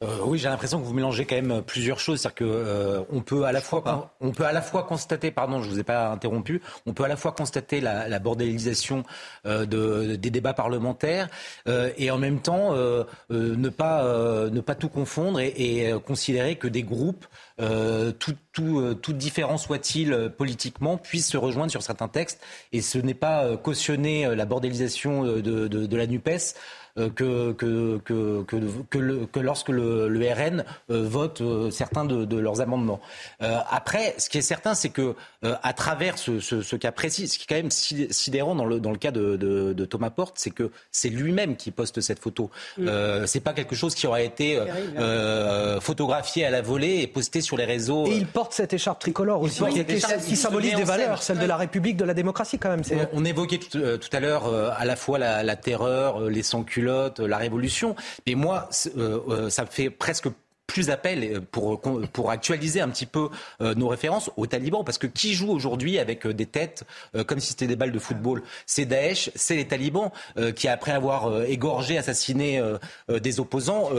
Speaker 11: Euh, oui, j'ai l'impression que vous mélangez quand même plusieurs choses. C'est-à-dire que euh, on peut à la fois, on peut à la fois constater, pardon, je vous ai pas interrompu, on peut à la fois constater la, la bordélisation euh, de, des débats parlementaires euh, et en même temps euh, ne pas ne pas tout confondre et, et considérer que des groupes, tout, tout, toute différence soit-il politiquement, puissent se rejoindre sur certains textes. Et ce n'est pas cautionner la bordélisation de, de, de la Nupes euh, que, que, que, que, que lorsque le, le RN euh, vote euh, certains de, de, leurs amendements. après, ce qui est certain, c'est que à travers ce, ce, ce, cas précis, ce qui est quand même sidérant dans le, dans le cas de, de, de Thomas Porte, c'est que c'est lui-même qui poste cette photo. Mm. Euh, c'est pas quelque chose qui aurait été hein. euh, photographié à la volée et posté sur les réseaux.
Speaker 2: Et il porte cette écharpe tricolore aussi, qui, qui, symbolise des valeurs, celle de la République, de la démocratie quand même.
Speaker 11: On, on, évoquait tout, tout à l'heure à la fois la, la terreur, les sans-culottes, la Révolution. Mais moi, euh, euh, ça fait presque plus appel pour, pour actualiser un petit peu euh, nos références aux talibans. Parce que qui joue aujourd'hui avec des têtes comme si c'était des balles de football? C'est Daesh, c'est les talibans qui, après avoir égorgé, assassiné des opposants,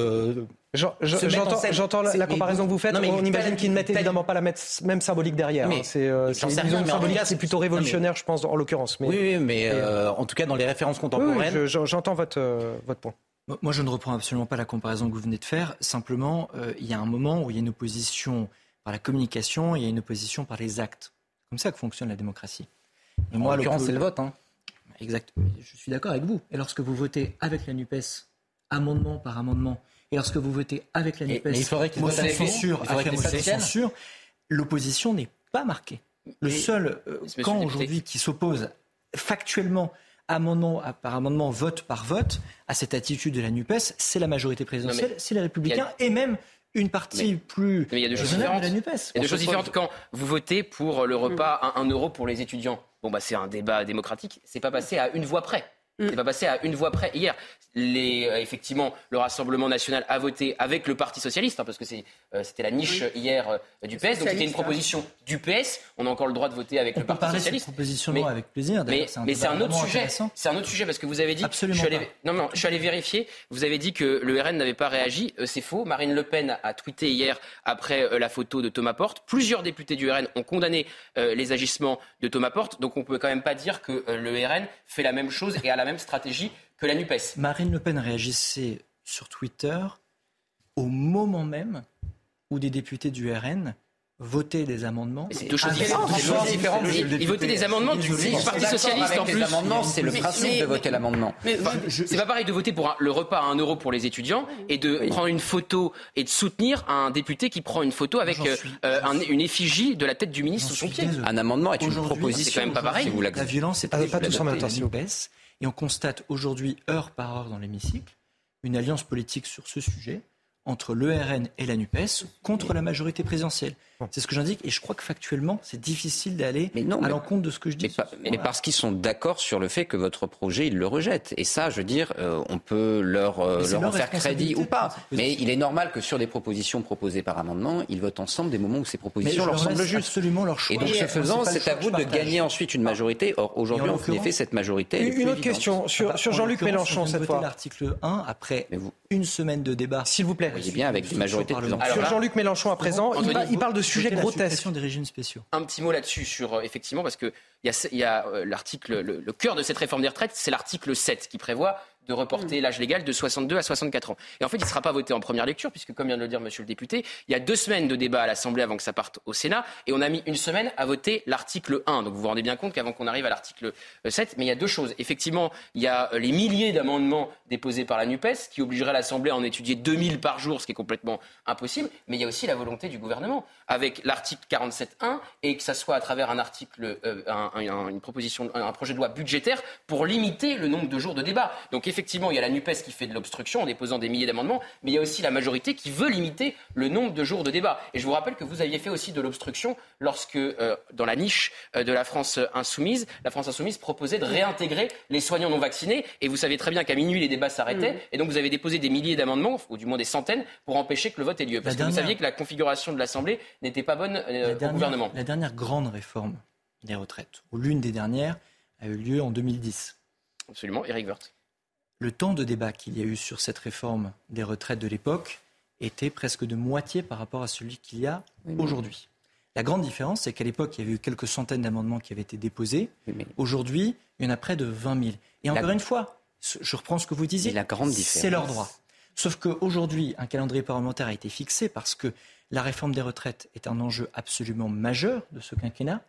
Speaker 2: J'entends la comparaison que vous faites. on imagine qu'ils ne mettent évidemment pas la même symbolique derrière. Mais, hein. C'est euh, symbolique, c'est plutôt révolutionnaire, je pense, en l'occurrence.
Speaker 11: Mais, oui, mais euh, en tout cas dans les références contemporaines.
Speaker 2: J'entends votre, euh, votre point.
Speaker 43: Moi, je ne reprends absolument pas la comparaison que vous venez de faire. Simplement, il y a un moment où il y a une opposition par la communication, il y a une opposition par les actes. C'est comme ça que fonctionne la démocratie.
Speaker 11: Et moi, en l'occurrence, c'est le vote. Hein.
Speaker 43: Exact. Je suis d'accord avec vous. Et lorsque vous votez avec la NUPES, amendement par amendement, et lorsque vous votez avec la NUPES,
Speaker 11: il faudrait qu'il
Speaker 43: censure censure, l'opposition n'est pas marquée. Le seul euh, camp aujourd'hui qui s'oppose factuellement amendement par amendement, vote par vote, à cette attitude de la NUPES, c'est la majorité présidentielle, c'est les Républicains, et même une partie plus
Speaker 21: mais il y a deux choses différentes. De la NUPES. Il y a deux choses différentes quand vous votez pour le repas à 1 euro pour les étudiants. Bon, bah, c'est un débat démocratique. C'est pas passé à une voix près. C'est pas passé à une voix près hier les, euh, effectivement, le Rassemblement national a voté avec le Parti socialiste, hein, parce que euh, c'était la niche hier euh, du PS. Donc c'était une proposition du PS. On a encore le droit de voter avec le Parti socialiste.
Speaker 43: proposition mais, avec plaisir.
Speaker 21: Mais c'est un, autre sujet. C'est un autre sujet parce que vous avez dit.
Speaker 43: Absolument.
Speaker 21: Je suis allé, non, non, je suis allé vérifier. Vous avez dit que le RN n'avait pas réagi. c'est faux. Marine Le Pen a tweeté hier après la photo de Thomas Porte. Plusieurs députés du RN ont condamné les agissements de Thomas Porte. Donc on peut quand même pas dire que le RN fait la même chose et a la même stratégie que la NUPES.
Speaker 43: Marine Le Pen réagissait sur Twitter au moment même où des députés du RN votaient des amendements.
Speaker 21: C'est deux choses différentes. Ils votaient des amendements du, Parti Socialiste en plus.
Speaker 11: C'est le principe de voter l'amendement.
Speaker 21: C'est pas pareil de voter pour le repas à 1 euro pour les étudiants et de prendre une photo et de soutenir un député qui prend une photo avec euh, une effigie de la tête du ministre sur son pied.
Speaker 11: Un amendement est une proposition.
Speaker 21: C'est quand même pas pareil.
Speaker 43: La violence est pas tous en même temps. Et on constate aujourd'hui, heure par heure dans l'hémicycle, une alliance politique sur ce sujet, entre le RN et la NUPES contre la majorité présidentielle. C'est ce que j'indique et je crois que factuellement, c'est difficile d'aller à l'encontre de ce que je dis.
Speaker 20: Mais, parce qu'ils sont d'accord sur le fait que votre projet, ils le rejettent. Et ça, je veux dire, euh, on peut leur, euh, leur en faire crédit ou pas. Mais il est normal que sur des propositions proposées par amendement, ils votent ensemble des moments où ces propositions leur semblent justes.
Speaker 43: absolument leur choix.
Speaker 20: Et donc, ce faisant, c'est à vous de gagner ensuite une majorité. Or, aujourd'hui, en effet, cette majorité.
Speaker 2: Une, autre question sur,
Speaker 43: ah bah,
Speaker 2: sur Jean-Luc Mélenchon cette fois.
Speaker 43: l'article 1 après une semaine de débat.
Speaker 2: S'il vous plaît.
Speaker 20: Voyez bien avec une majorité de
Speaker 2: Sur Jean-Luc Mélenchon à présent, il parle de sujets grotesques
Speaker 43: des régimes spéciaux.
Speaker 21: Un petit mot là-dessus, sur euh, effectivement, parce qu'il y a, y a euh, l'article, le, le, cœur de cette réforme des retraites, c'est l'article 7 qui prévoit de reporter mm. l'âge légal de 62 à 64 ans. Et en fait, il ne sera pas voté en première lecture, puisque, comme vient de le dire monsieur le député, il y a deux semaines de débat à l'Assemblée avant que ça parte au Sénat, et on a mis une semaine à voter l'article 1. Donc vous vous rendez bien compte qu'avant qu'on arrive à l'article 7, mais il y a deux choses. Effectivement, il y a euh, les milliers d'amendements déposés par la NUPES, qui obligeraient l'Assemblée à en étudier 2000 par jour, ce qui est complètement impossible, mais il y a aussi la volonté du gouvernement, avec l'article 47.1, et que ça soit à travers un article, euh, un, une proposition, un projet de loi budgétaire, pour limiter le nombre de jours de débat. Donc effectivement, il y a la NUPES qui fait de l'obstruction en déposant des milliers d'amendements, mais il y a aussi la majorité qui veut limiter le nombre de jours de débat. Et je vous rappelle que vous aviez fait aussi de l'obstruction lorsque, euh, dans la niche euh, de la France insoumise, la France insoumise proposait de réintégrer les soignants non vaccinés. Et vous savez très bien qu'à minuit, les débats s'arrêtaient. Mm. Et donc vous avez déposé des milliers d'amendements, ou du moins des centaines, pour empêcher que le vote ait lieu. Parce que vous saviez que la configuration de l'Assemblée n'était pas bonne euh, au gouvernement.
Speaker 43: La dernière grande réforme des retraites, ou l'une des dernières, a eu lieu en 2010.
Speaker 21: Absolument, Eric Woerth
Speaker 43: le temps de débat qu'il y a eu sur cette réforme des retraites de l'époque était presque de moitié par rapport à celui qu'il y a aujourd'hui. La grande différence, c'est qu'à l'époque, il y avait eu quelques centaines d'amendements qui avaient été déposés. Aujourd'hui, il y en a près de 20 000. Et encore une fois, je reprends ce que vous disiez, c'est leur droit. Sauf qu'aujourd'hui, un calendrier parlementaire a été fixé parce que la réforme des retraites est un enjeu absolument majeur de ce quinquennat.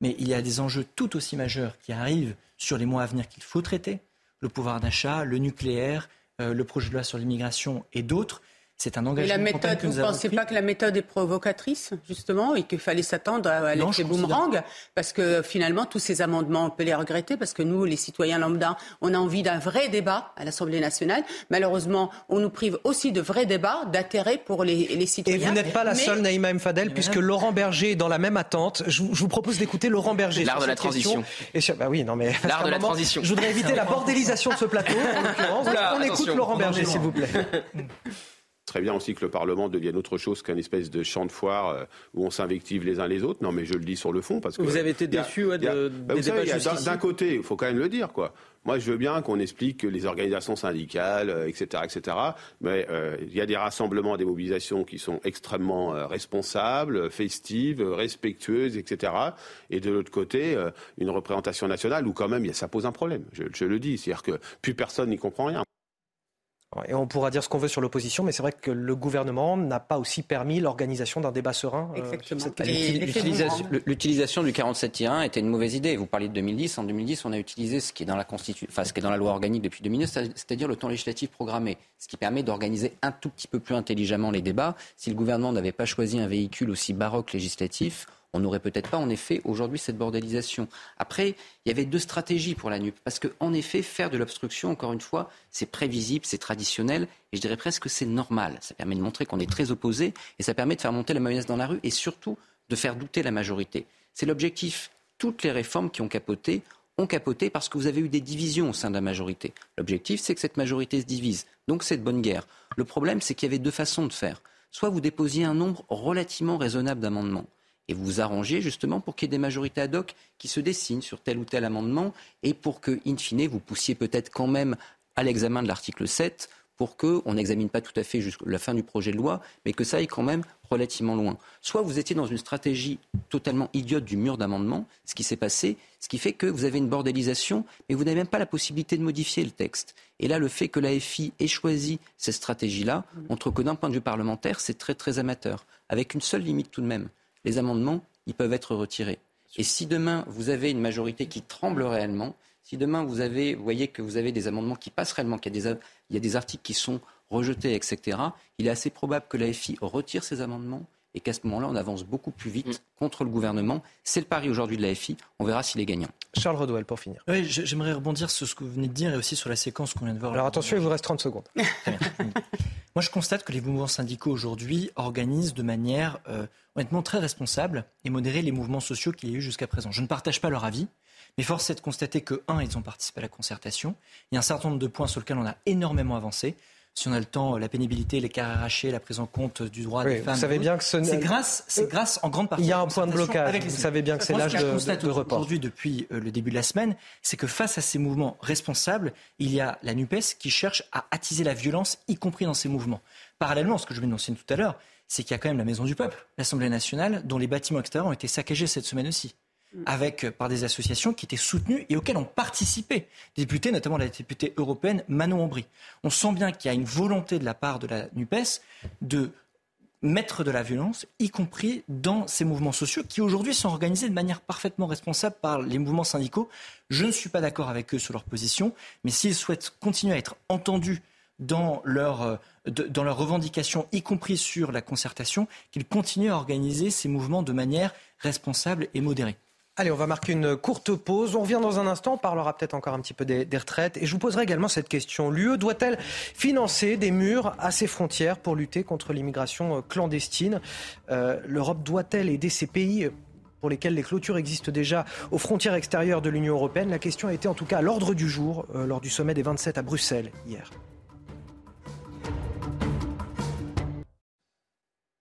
Speaker 43: Mais il y a des enjeux tout aussi majeurs qui arrivent sur les mois à venir qu'il faut traiter le pouvoir d'achat, le nucléaire, euh, le projet de loi sur l'immigration et d'autres. C'est un engagement.
Speaker 19: Et la méthode, vous ne pensez pas que la méthode est provocatrice, justement, et qu'il fallait s'attendre à l'effet boomerang? Parce que finalement, tous ces amendements, on peut les regretter, parce que nous, les citoyens lambda, on a envie d'un vrai débat à l'Assemblée nationale. Malheureusement, on nous prive aussi de vrais débats, d'intérêt pour les, citoyens.
Speaker 2: Et vous n'êtes pas la seule, Naïma Mfadel, puisque Laurent Berger est dans la même attente. Je vous, propose d'écouter Laurent Berger.
Speaker 21: L'art de la transition.
Speaker 2: Et bah oui, non, mais.
Speaker 21: L'art de la transition.
Speaker 2: Je voudrais éviter la bordélisation de ce plateau, en l'occurrence. On écoute Laurent Berger, s'il vous plaît.
Speaker 44: très bien aussi que le Parlement devienne autre chose qu'un espèce de champ de foire euh, où on s'invective les uns les autres. Non, mais je le dis sur le fond parce que
Speaker 36: vous avez été déçu de, bah,
Speaker 44: D'un côté, il faut quand même le dire, quoi. Moi, je veux bien qu'on explique que les organisations syndicales, etc., euh, etc. Mais euh, il y a des rassemblements, des mobilisations qui sont extrêmement responsables, festives, respectueuses, etc. Et de l'autre côté, une représentation nationale où quand même ça pose un problème. Je, je le dis, c'est-à-dire que plus personne n'y comprend rien.
Speaker 2: Et on pourra dire ce qu'on veut sur l'opposition, mais c'est vrai que le gouvernement n'a pas aussi permis l'organisation d'un débat serein.
Speaker 20: Euh, l'utilisation du 47-1 était une mauvaise idée. Vous parliez de 2010. En 2010, on a utilisé ce qui est dans la, Constitu... enfin, ce qui est dans la loi organique depuis 2009, c'est-à-dire le temps législatif programmé, ce qui permet d'organiser un tout petit peu plus intelligemment les débats. Si le gouvernement n'avait pas choisi un véhicule aussi baroque législatif, on n'aurait peut-être pas en effet aujourd'hui cette bordélisation. Après, il y avait deux stratégies pour la NUP, parce qu'en effet, faire de l'obstruction, encore une fois, c'est prévisible, c'est traditionnel, et je dirais presque que c'est normal. Ça permet de montrer qu'on est très opposé, et ça permet de faire monter la mayonnaise dans la rue, et surtout de faire douter la majorité. C'est l'objectif. Toutes les réformes qui ont capoté ont capoté parce que vous avez eu des divisions au sein de la majorité. L'objectif, c'est que cette majorité se divise. Donc c'est de bonne guerre. Le problème, c'est qu'il y avait deux façons de faire. Soit vous déposiez un nombre relativement raisonnable d'amendements, et vous vous arrangez justement pour qu'il y ait des majorités ad hoc qui se dessinent sur tel ou tel amendement et pour que, in fine, vous poussiez peut-être quand même à l'examen de l'article 7 pour qu'on n'examine pas tout à fait jusqu'à la fin du projet de loi, mais que ça aille quand même relativement loin. Soit vous étiez dans une stratégie totalement idiote du mur d'amendement, ce qui s'est passé, ce qui fait que vous avez une bordélisation, mais vous n'avez même pas la possibilité de modifier le texte. Et là, le fait que la FI ait choisi cette stratégie-là montre que d'un point de vue parlementaire, c'est très très amateur, avec une seule limite tout de même les amendements, ils peuvent être retirés. Et si demain, vous avez une majorité qui tremble réellement, si demain, vous, avez, voyez que vous avez des amendements qui passent réellement, qu'il y, a des, articles qui sont rejetés, etc., il est assez probable que la FI retire ces amendements et qu'à ce moment-là, on avance beaucoup plus vite mm. contre le gouvernement. C'est le pari aujourd'hui de la FI. On verra s'il est gagnant.
Speaker 2: Charles Redouel, pour finir.
Speaker 43: Oui, j'aimerais rebondir sur ce que vous venez de dire et aussi sur la séquence qu'on vient de voir.
Speaker 2: Alors attention, il vous reste 30 secondes.
Speaker 43: Moi, je constate que les mouvements syndicaux aujourd'hui organisent de manière euh, honnêtement très responsable et modérée les mouvements sociaux qu'il y a eu jusqu'à présent. Je ne partage pas leur avis. Mais force est de constater que, un, ils ont participé à la concertation. Il y a un certain nombre de points sur lesquels on a énormément avancé si on a le temps, la pénibilité, les carrières hachées, la prise en compte du droit des femmes.
Speaker 2: Vous savez bien que ce
Speaker 43: c'est grâce, c'est grâce en grande partie.
Speaker 2: Il y a un point de blocage. Vous savez bien que c'est l'âge de, de, de report.
Speaker 43: Aujourd'hui, depuis euh, le début de la semaine, c'est que face à ces mouvements responsables, il y a la Nupes qui cherche à attiser la violence, y compris dans ces mouvements. Parallèlement, ce que je vais mentionner tout à l'heure, c'est qu'il y a quand même la Maison du Peuple, l'Assemblée nationale, dont les bâtiments extérieurs ont été saccagés cette semaine aussi. Mm. avec, euh, par des associations qui étaient soutenues et auxquelles ont participé des députés, notamment la députée européenne Manon Aubry. On sent bien qu'il y a une volonté de la part de la NUPES de mettre de la violence, y compris dans ces mouvements sociaux qui aujourd'hui sont organisés de manière parfaitement responsable par les mouvements syndicaux. Je ne suis pas d'accord avec eux sur leur position, mais s'ils souhaitent continuer à être entendus dans leur, euh, dans leurs revendications, y compris sur la concertation, qu'ils continuent à organiser ces mouvements de manière responsable et modérée.
Speaker 2: Allez, on va marquer une courte pause. On revient dans un instant. On parlera peut-être encore un petit peu des, retraites. Et je vous poserai également cette question. L'UE doit-elle financer des murs à ses frontières pour lutter contre l'immigration euh, clandestine? Euh, L'Europe doit-elle aider ces pays pour lesquels les clôtures existent déjà aux frontières extérieures de l'Union européenne? La question a été en tout cas à l'ordre du jour euh, lors du sommet des 27 à Bruxelles hier.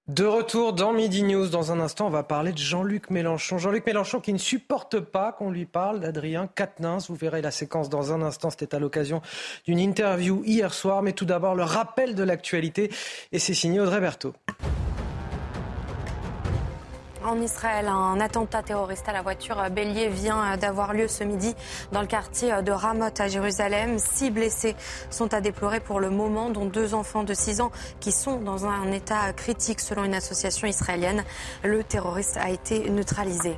Speaker 2: De retour dans Midi News, dans un instant, on va parler de Jean-Luc Mélenchon. Jean-Luc Mélenchon qui ne supporte pas qu'on lui parle d'Adrien Quatennens. Vous verrez la séquence dans un instant. C'était à l'occasion d'une interview hier soir. Mais tout d'abord, le rappel de l'actualité. Et c'est signé Audrey Berthaud.
Speaker 22: En Israël, un attentat terroriste à la voiture bélier vient d'avoir lieu ce midi dans le quartier de Ramoth à Jérusalem. Six blessés sont à déplorer pour le moment, dont deux enfants de 6 ans qui sont dans un état critique selon une association israélienne. Le terroriste a été neutralisé.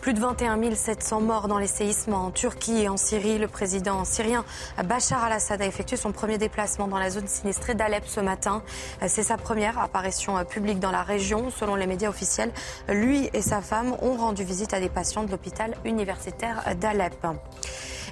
Speaker 22: Plus de 21 700 morts dans les séismes en Turquie et en Syrie. Le président syrien Bachar al-Assad a effectué son premier déplacement dans la zone sinistrée d'Alep ce matin. C'est sa première apparition publique dans la région. Selon les médias officiels, lui et sa femme ont rendu visite à des patients de l'hôpital universitaire d'Alep.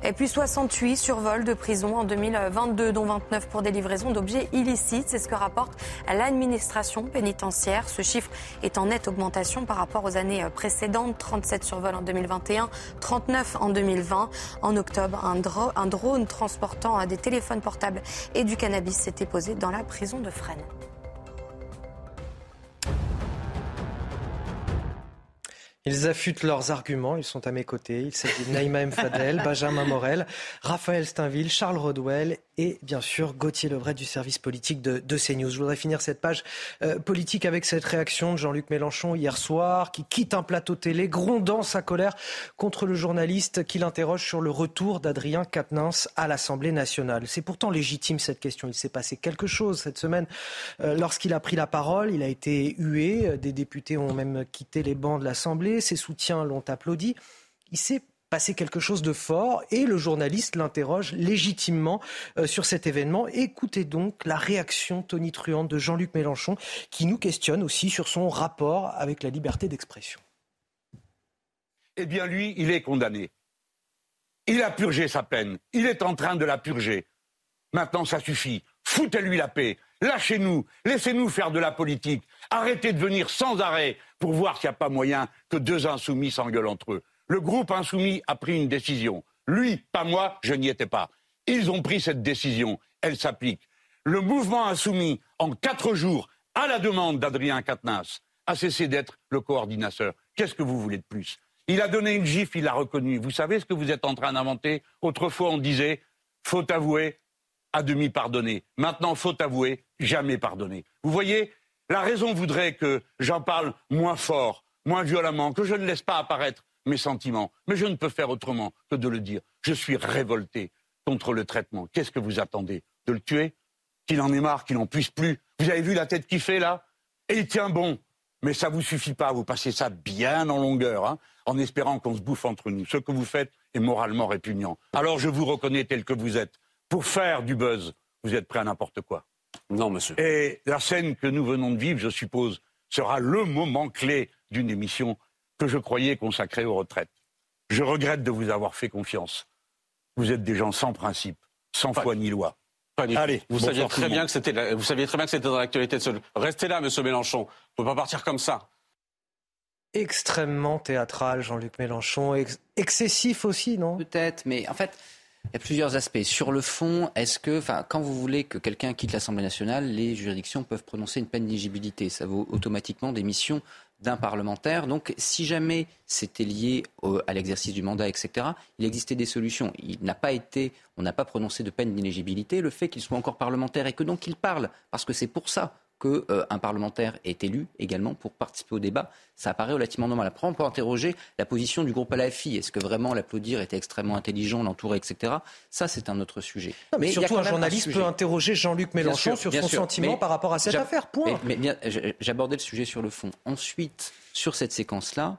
Speaker 22: Et puis 68 survols de prison en 2022, dont 29 pour des livraisons d'objets illicites. C'est ce que rapporte l'administration pénitentiaire. Ce chiffre est en nette augmentation par rapport aux années précédentes. 37 survols en 2021, 39 en 2020. En octobre, un, un drone transportant des téléphones portables et du cannabis s'était posé dans la prison de Fresnes.
Speaker 2: Ils affûtent leurs arguments, ils sont à mes côtés. Il s'agit de Naïma M. Fadel, Benjamin Morel, Raphaël Steinville, Charles Rodwell et bien sûr Gauthier Lebret du service politique de, CNews. Je voudrais finir cette page euh, politique avec cette réaction de Jean-Luc Mélenchon hier soir qui quitte un plateau télé grondant sa colère contre le journaliste qui l'interroge sur le retour d'Adrien Quatennens à l'Assemblée nationale. C'est pourtant légitime cette question. Il s'est passé quelque chose cette semaine euh, lorsqu'il a pris la parole. Il a été hué. Des députés ont même quitté les bancs de l'Assemblée. Ses soutiens l'ont applaudi. Il s'est passé quelque chose de fort et le journaliste l'interroge légitimement euh, sur cet événement. Écoutez donc la réaction tonitruante de Jean-Luc Mélenchon qui nous questionne aussi sur son rapport avec la liberté d'expression.
Speaker 45: Eh bien lui, il est condamné. Il a purgé sa peine. Il est en train de la purger. Maintenant, ça suffit. Foutez-lui la paix. Lâchez-nous. Laissez-nous faire de la politique. Arrêtez de venir sans arrêt pour voir s'il n'y a pas moyen que deux insoumis s'engueulent entre eux. Le groupe insoumis a pris une décision. Lui, pas moi, je n'y étais pas. Ils ont pris cette décision. Elle s'applique. Le mouvement insoumis, en quatre jours, à la demande d'Adrien Quatennens, a cessé d'être le coordinateur. Qu'est-ce que vous voulez de plus? Il a donné une gifle, il l'a reconnu. Vous savez ce que vous êtes en train d'inventer? Autrefois, on disait faut avouer, à demi pardonner. Maintenant, faut avouer, jamais pardonner. Vous voyez, la raison voudrait que j'en parle moins fort, moins violemment, que je ne laisse pas apparaître mes sentiments. Mais je ne peux faire autrement que de le dire. Je suis révolté contre le traitement. Qu'est-ce que vous attendez De le tuer? Qu'il en ait marre, qu'il n'en puisse plus Vous avez vu la tête qu'il fait là? Et il tient bon. Mais ça vous suffit pas, vous passez ça bien en longueur, hein, en espérant qu'on se bouffe entre nous. Ce que vous faites est moralement répugnant. Alors je vous reconnais tel que vous êtes. Pour faire du buzz, vous êtes prêt à n'importe quoi.
Speaker 46: Non, monsieur.
Speaker 45: Et la scène que nous venons de vivre, je suppose, sera le moment clé d'une émission que je croyais consacrée aux retraites. Je regrette de vous avoir fait confiance. Vous êtes des gens sans principe, sans foi ni loi.
Speaker 46: Allez, vous saviez très bien que c'était, vous saviez très bien que c'était dans l'actualité. Restez là, Monsieur Mélenchon. Vous ne pouvez pas partir comme ça.
Speaker 2: Extrêmement théâtral, Jean-Luc Mélenchon. excessif aussi, non?
Speaker 20: Peut-être, mais en fait, il y a plusieurs aspects. Sur le fond, est-ce que, quand vous voulez que quelqu'un quitte l'Assemblée nationale, les juridictions peuvent prononcer une peine d'éligibilité. Ça vaut automatiquement des missions d'un parlementaire. Donc, si jamais c'était lié à l'exercice du mandat, etc., il existait des solutions. Il n'a pas été, on n'a pas prononcé de peine d'inéligibilité. Le fait qu'il soit encore parlementaire et que donc il parle, parce que c'est pour ça qu'un euh, parlementaire est élu également pour participer au débat, ça apparaît relativement normal. Après, on peut interroger la position du groupe LFI. Est-ce que vraiment l'applaudir était extrêmement intelligent, l'entourer, etc. Ça, c'est un autre sujet.
Speaker 2: mais, surtout, un journaliste peut interroger Jean-Luc Mélenchon sur son sentiment par rapport à cette affaire. Point.
Speaker 20: Mais, mais j'abordais le sujet sur le fond. Ensuite, sur cette séquence-là,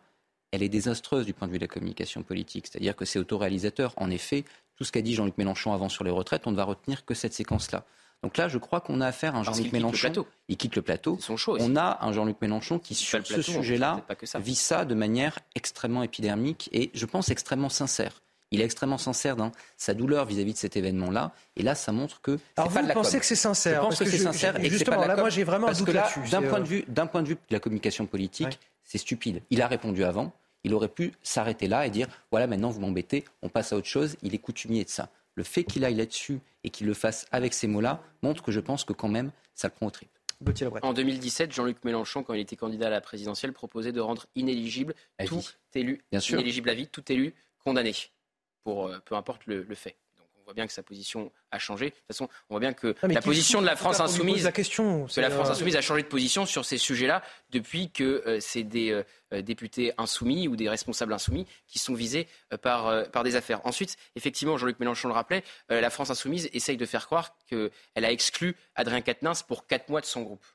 Speaker 20: elle est désastreuse du point de vue de la communication politique. C'est-à-dire que c'est autoréalisateur. En effet, tout ce qu'a dit Jean-Luc Mélenchon avant sur les retraites, on ne va retenir que cette séquence-là. Donc là, je crois qu'on a affaire à un Jean-Luc Mélenchon. Il quitte le plateau.
Speaker 21: Son choix
Speaker 20: on a un Jean-Luc Mélenchon qui, sur ce sujet-là, vit ça de manière extrêmement épidermique et, je pense, extrêmement sincère. Il est extrêmement sincère dans sa douleur vis-à-vis de cet événement-là. Et là, ça montre que.
Speaker 2: Alors vous,
Speaker 20: pas
Speaker 2: pensez que c'est sincère?
Speaker 20: Je pense que, c'est sincère. Et
Speaker 2: justement, là, moi, j'ai vraiment un doute là-dessus.
Speaker 20: D'un point, de vue, d'un point de vue de la communication politique, c'est stupide. Il a répondu avant. Il aurait pu s'arrêter là et dire voilà, maintenant vous m'embêtez, on passe à autre chose. Il est coutumier de ça le fait qu'il aille là-dessus et qu'il le fasse avec ces mots-là montre que je pense que quand même, ça le prend au trip.
Speaker 21: En 2017, Jean-Luc Mélenchon, quand il était candidat à la présidentielle, proposait de rendre inéligible tout élu, Bien sûr. inéligible à vie, tout élu condamné, pour euh, peu importe le fait voit bien que sa position a changé. De toute façon, on voit bien que la position de la France insoumise,
Speaker 2: la question,
Speaker 21: que la France insoumise a changé de position sur ces sujets-là depuis que euh, c'est des euh, députés insoumis ou des responsables insoumis qui sont visés euh, par, par des affaires. Ensuite, effectivement, Jean-Luc Mélenchon le rappelait, la France insoumise essaye de faire croire qu'elle a exclu Adrien Quatennens pour quatre mois de son groupe.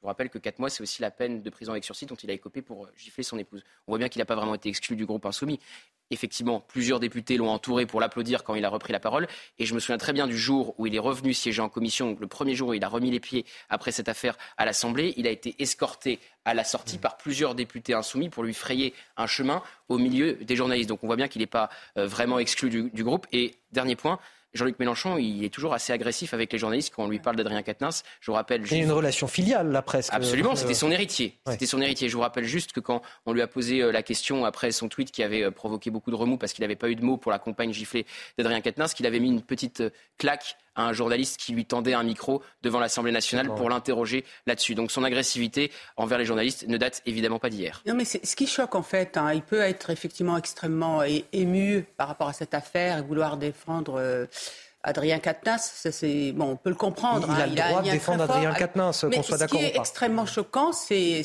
Speaker 21: Je vous rappelle que 4 mois, c'est aussi la peine de prison avec sursis dont il a écopé pour gifler son épouse. On voit bien qu'il n'a pas vraiment été exclu du groupe insoumis. Effectivement, plusieurs députés l'ont entouré pour l'applaudir quand il a repris la parole. Et je me souviens très bien du jour où il est revenu siéger en commission, le premier jour où il a remis les pieds après cette affaire à l'Assemblée. Il a été escorté à la sortie par plusieurs députés insoumis pour lui frayer un chemin au milieu des journalistes. Donc on voit bien qu'il n'est pas euh, vraiment exclu du groupe. Et dernier point, Jean-Luc Mélenchon, il est toujours assez agressif avec les journalistes quand on lui parle d'Adrien Quatennens. Je vous rappelle.
Speaker 2: Il y a une relation filiale, là, presque.
Speaker 21: Absolument, c'était son héritier. C'était son héritier. Je vous rappelle juste que quand on lui a posé euh, la question après son tweet qui avait euh, provoqué beaucoup de remous parce qu'il n'avait pas eu de mots pour la compagne giflée d'Adrien Quatennens, qu'il avait mis une petite euh, claque à un journaliste qui lui tendait un micro devant l'Assemblée nationale pour l'interroger là-dessus. Donc son agressivité envers les journalistes ne date évidemment pas d'hier.
Speaker 19: Non, mais ce qui choque en fait, hein, il peut être effectivement extrêmement ému par rapport à cette affaire et vouloir défendre. Adrien Quatennens, c'est bon, on peut le comprendre.
Speaker 2: Il, a hein, le droit de défendre Adrien Quatennens, qu'on soit d'accord.
Speaker 19: Ce qui est extrêmement choquant, c'est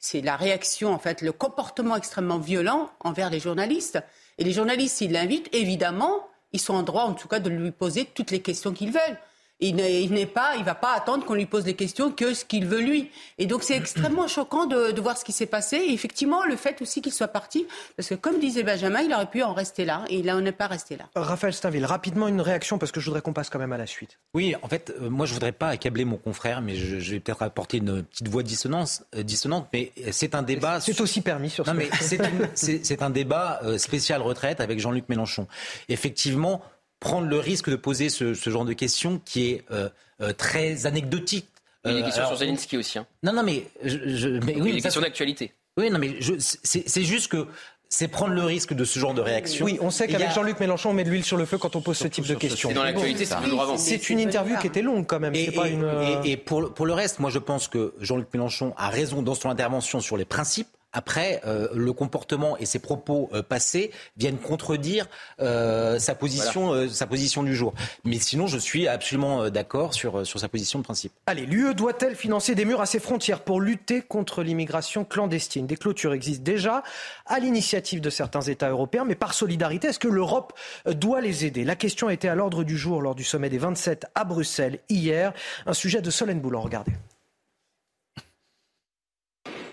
Speaker 19: c'est la réaction, en fait, le comportement extrêmement violent envers les journalistes. Et les journalistes, s'ils l'invitent, évidemment, ils sont en droit, en tout cas, de lui poser toutes les questions qu'ils veulent il n'est pas, il va pas attendre qu'on lui pose des questions que ce qu'il veut lui. Et donc c'est extrêmement choquant de, voir ce qui s'est passé. Et effectivement, le fait aussi qu'il soit parti, parce que comme disait Benjamin, il aurait pu en rester là, et là on n'est pas resté là.
Speaker 2: Raphaël Stainville, rapidement une réaction parce que je voudrais qu'on passe quand même à la suite.
Speaker 11: Oui, en fait, euh, moi je voudrais pas accabler mon confrère, mais je, vais peut-être apporter une petite voix dissonance, euh, dissonante, mais c'est un débat.
Speaker 2: C'est aussi permis sur.
Speaker 11: Non, mais c'est un débat euh, spécial retraite avec Jean-Luc Mélenchon. Effectivement prendre le risque de poser ce, genre de questions qui est euh, euh, très anecdotique.
Speaker 21: Il y a des questions sur Zelensky aussi. Hein.
Speaker 11: Non, non, mais, je, mais
Speaker 21: oui, des questions d'actualité.
Speaker 11: Oui, non, mais c'est juste que c'est prendre le risque de ce genre de réaction.
Speaker 2: Oui, on sait qu'avec Jean-Luc Mélenchon, on met de l'huile sur le feu quand on pose ce type de questions.
Speaker 21: C'est dans l'actualité, c'est toujours avant.
Speaker 2: C'est une interview qui était longue quand même.
Speaker 11: Et,
Speaker 2: pas une...
Speaker 11: et, et pour, pour le reste, moi je pense que Jean-Luc Mélenchon a raison dans son intervention sur les principes. Après, euh, le comportement et ses propos euh, passés viennent contredire euh, sa position, sa position du jour. Mais sinon, je suis absolument d'accord sur sur sa position de principe.
Speaker 2: Allez, l'UE doit-elle financer des murs à ses frontières pour lutter contre l'immigration clandestine? Des clôtures existent déjà à l'initiative de certains États européens, mais par solidarité, est-ce que l'Europe doit les aider? La question a été à l'ordre du jour lors du sommet des 27 à Bruxelles hier. Un sujet de Solène Boulan. Regardez.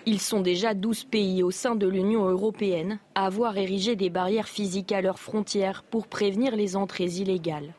Speaker 47: Ils sont déjà 12 pays au sein de l'Union européenne à avoir érigé des barrières physiques à leurs frontières pour prévenir les entrées illégales.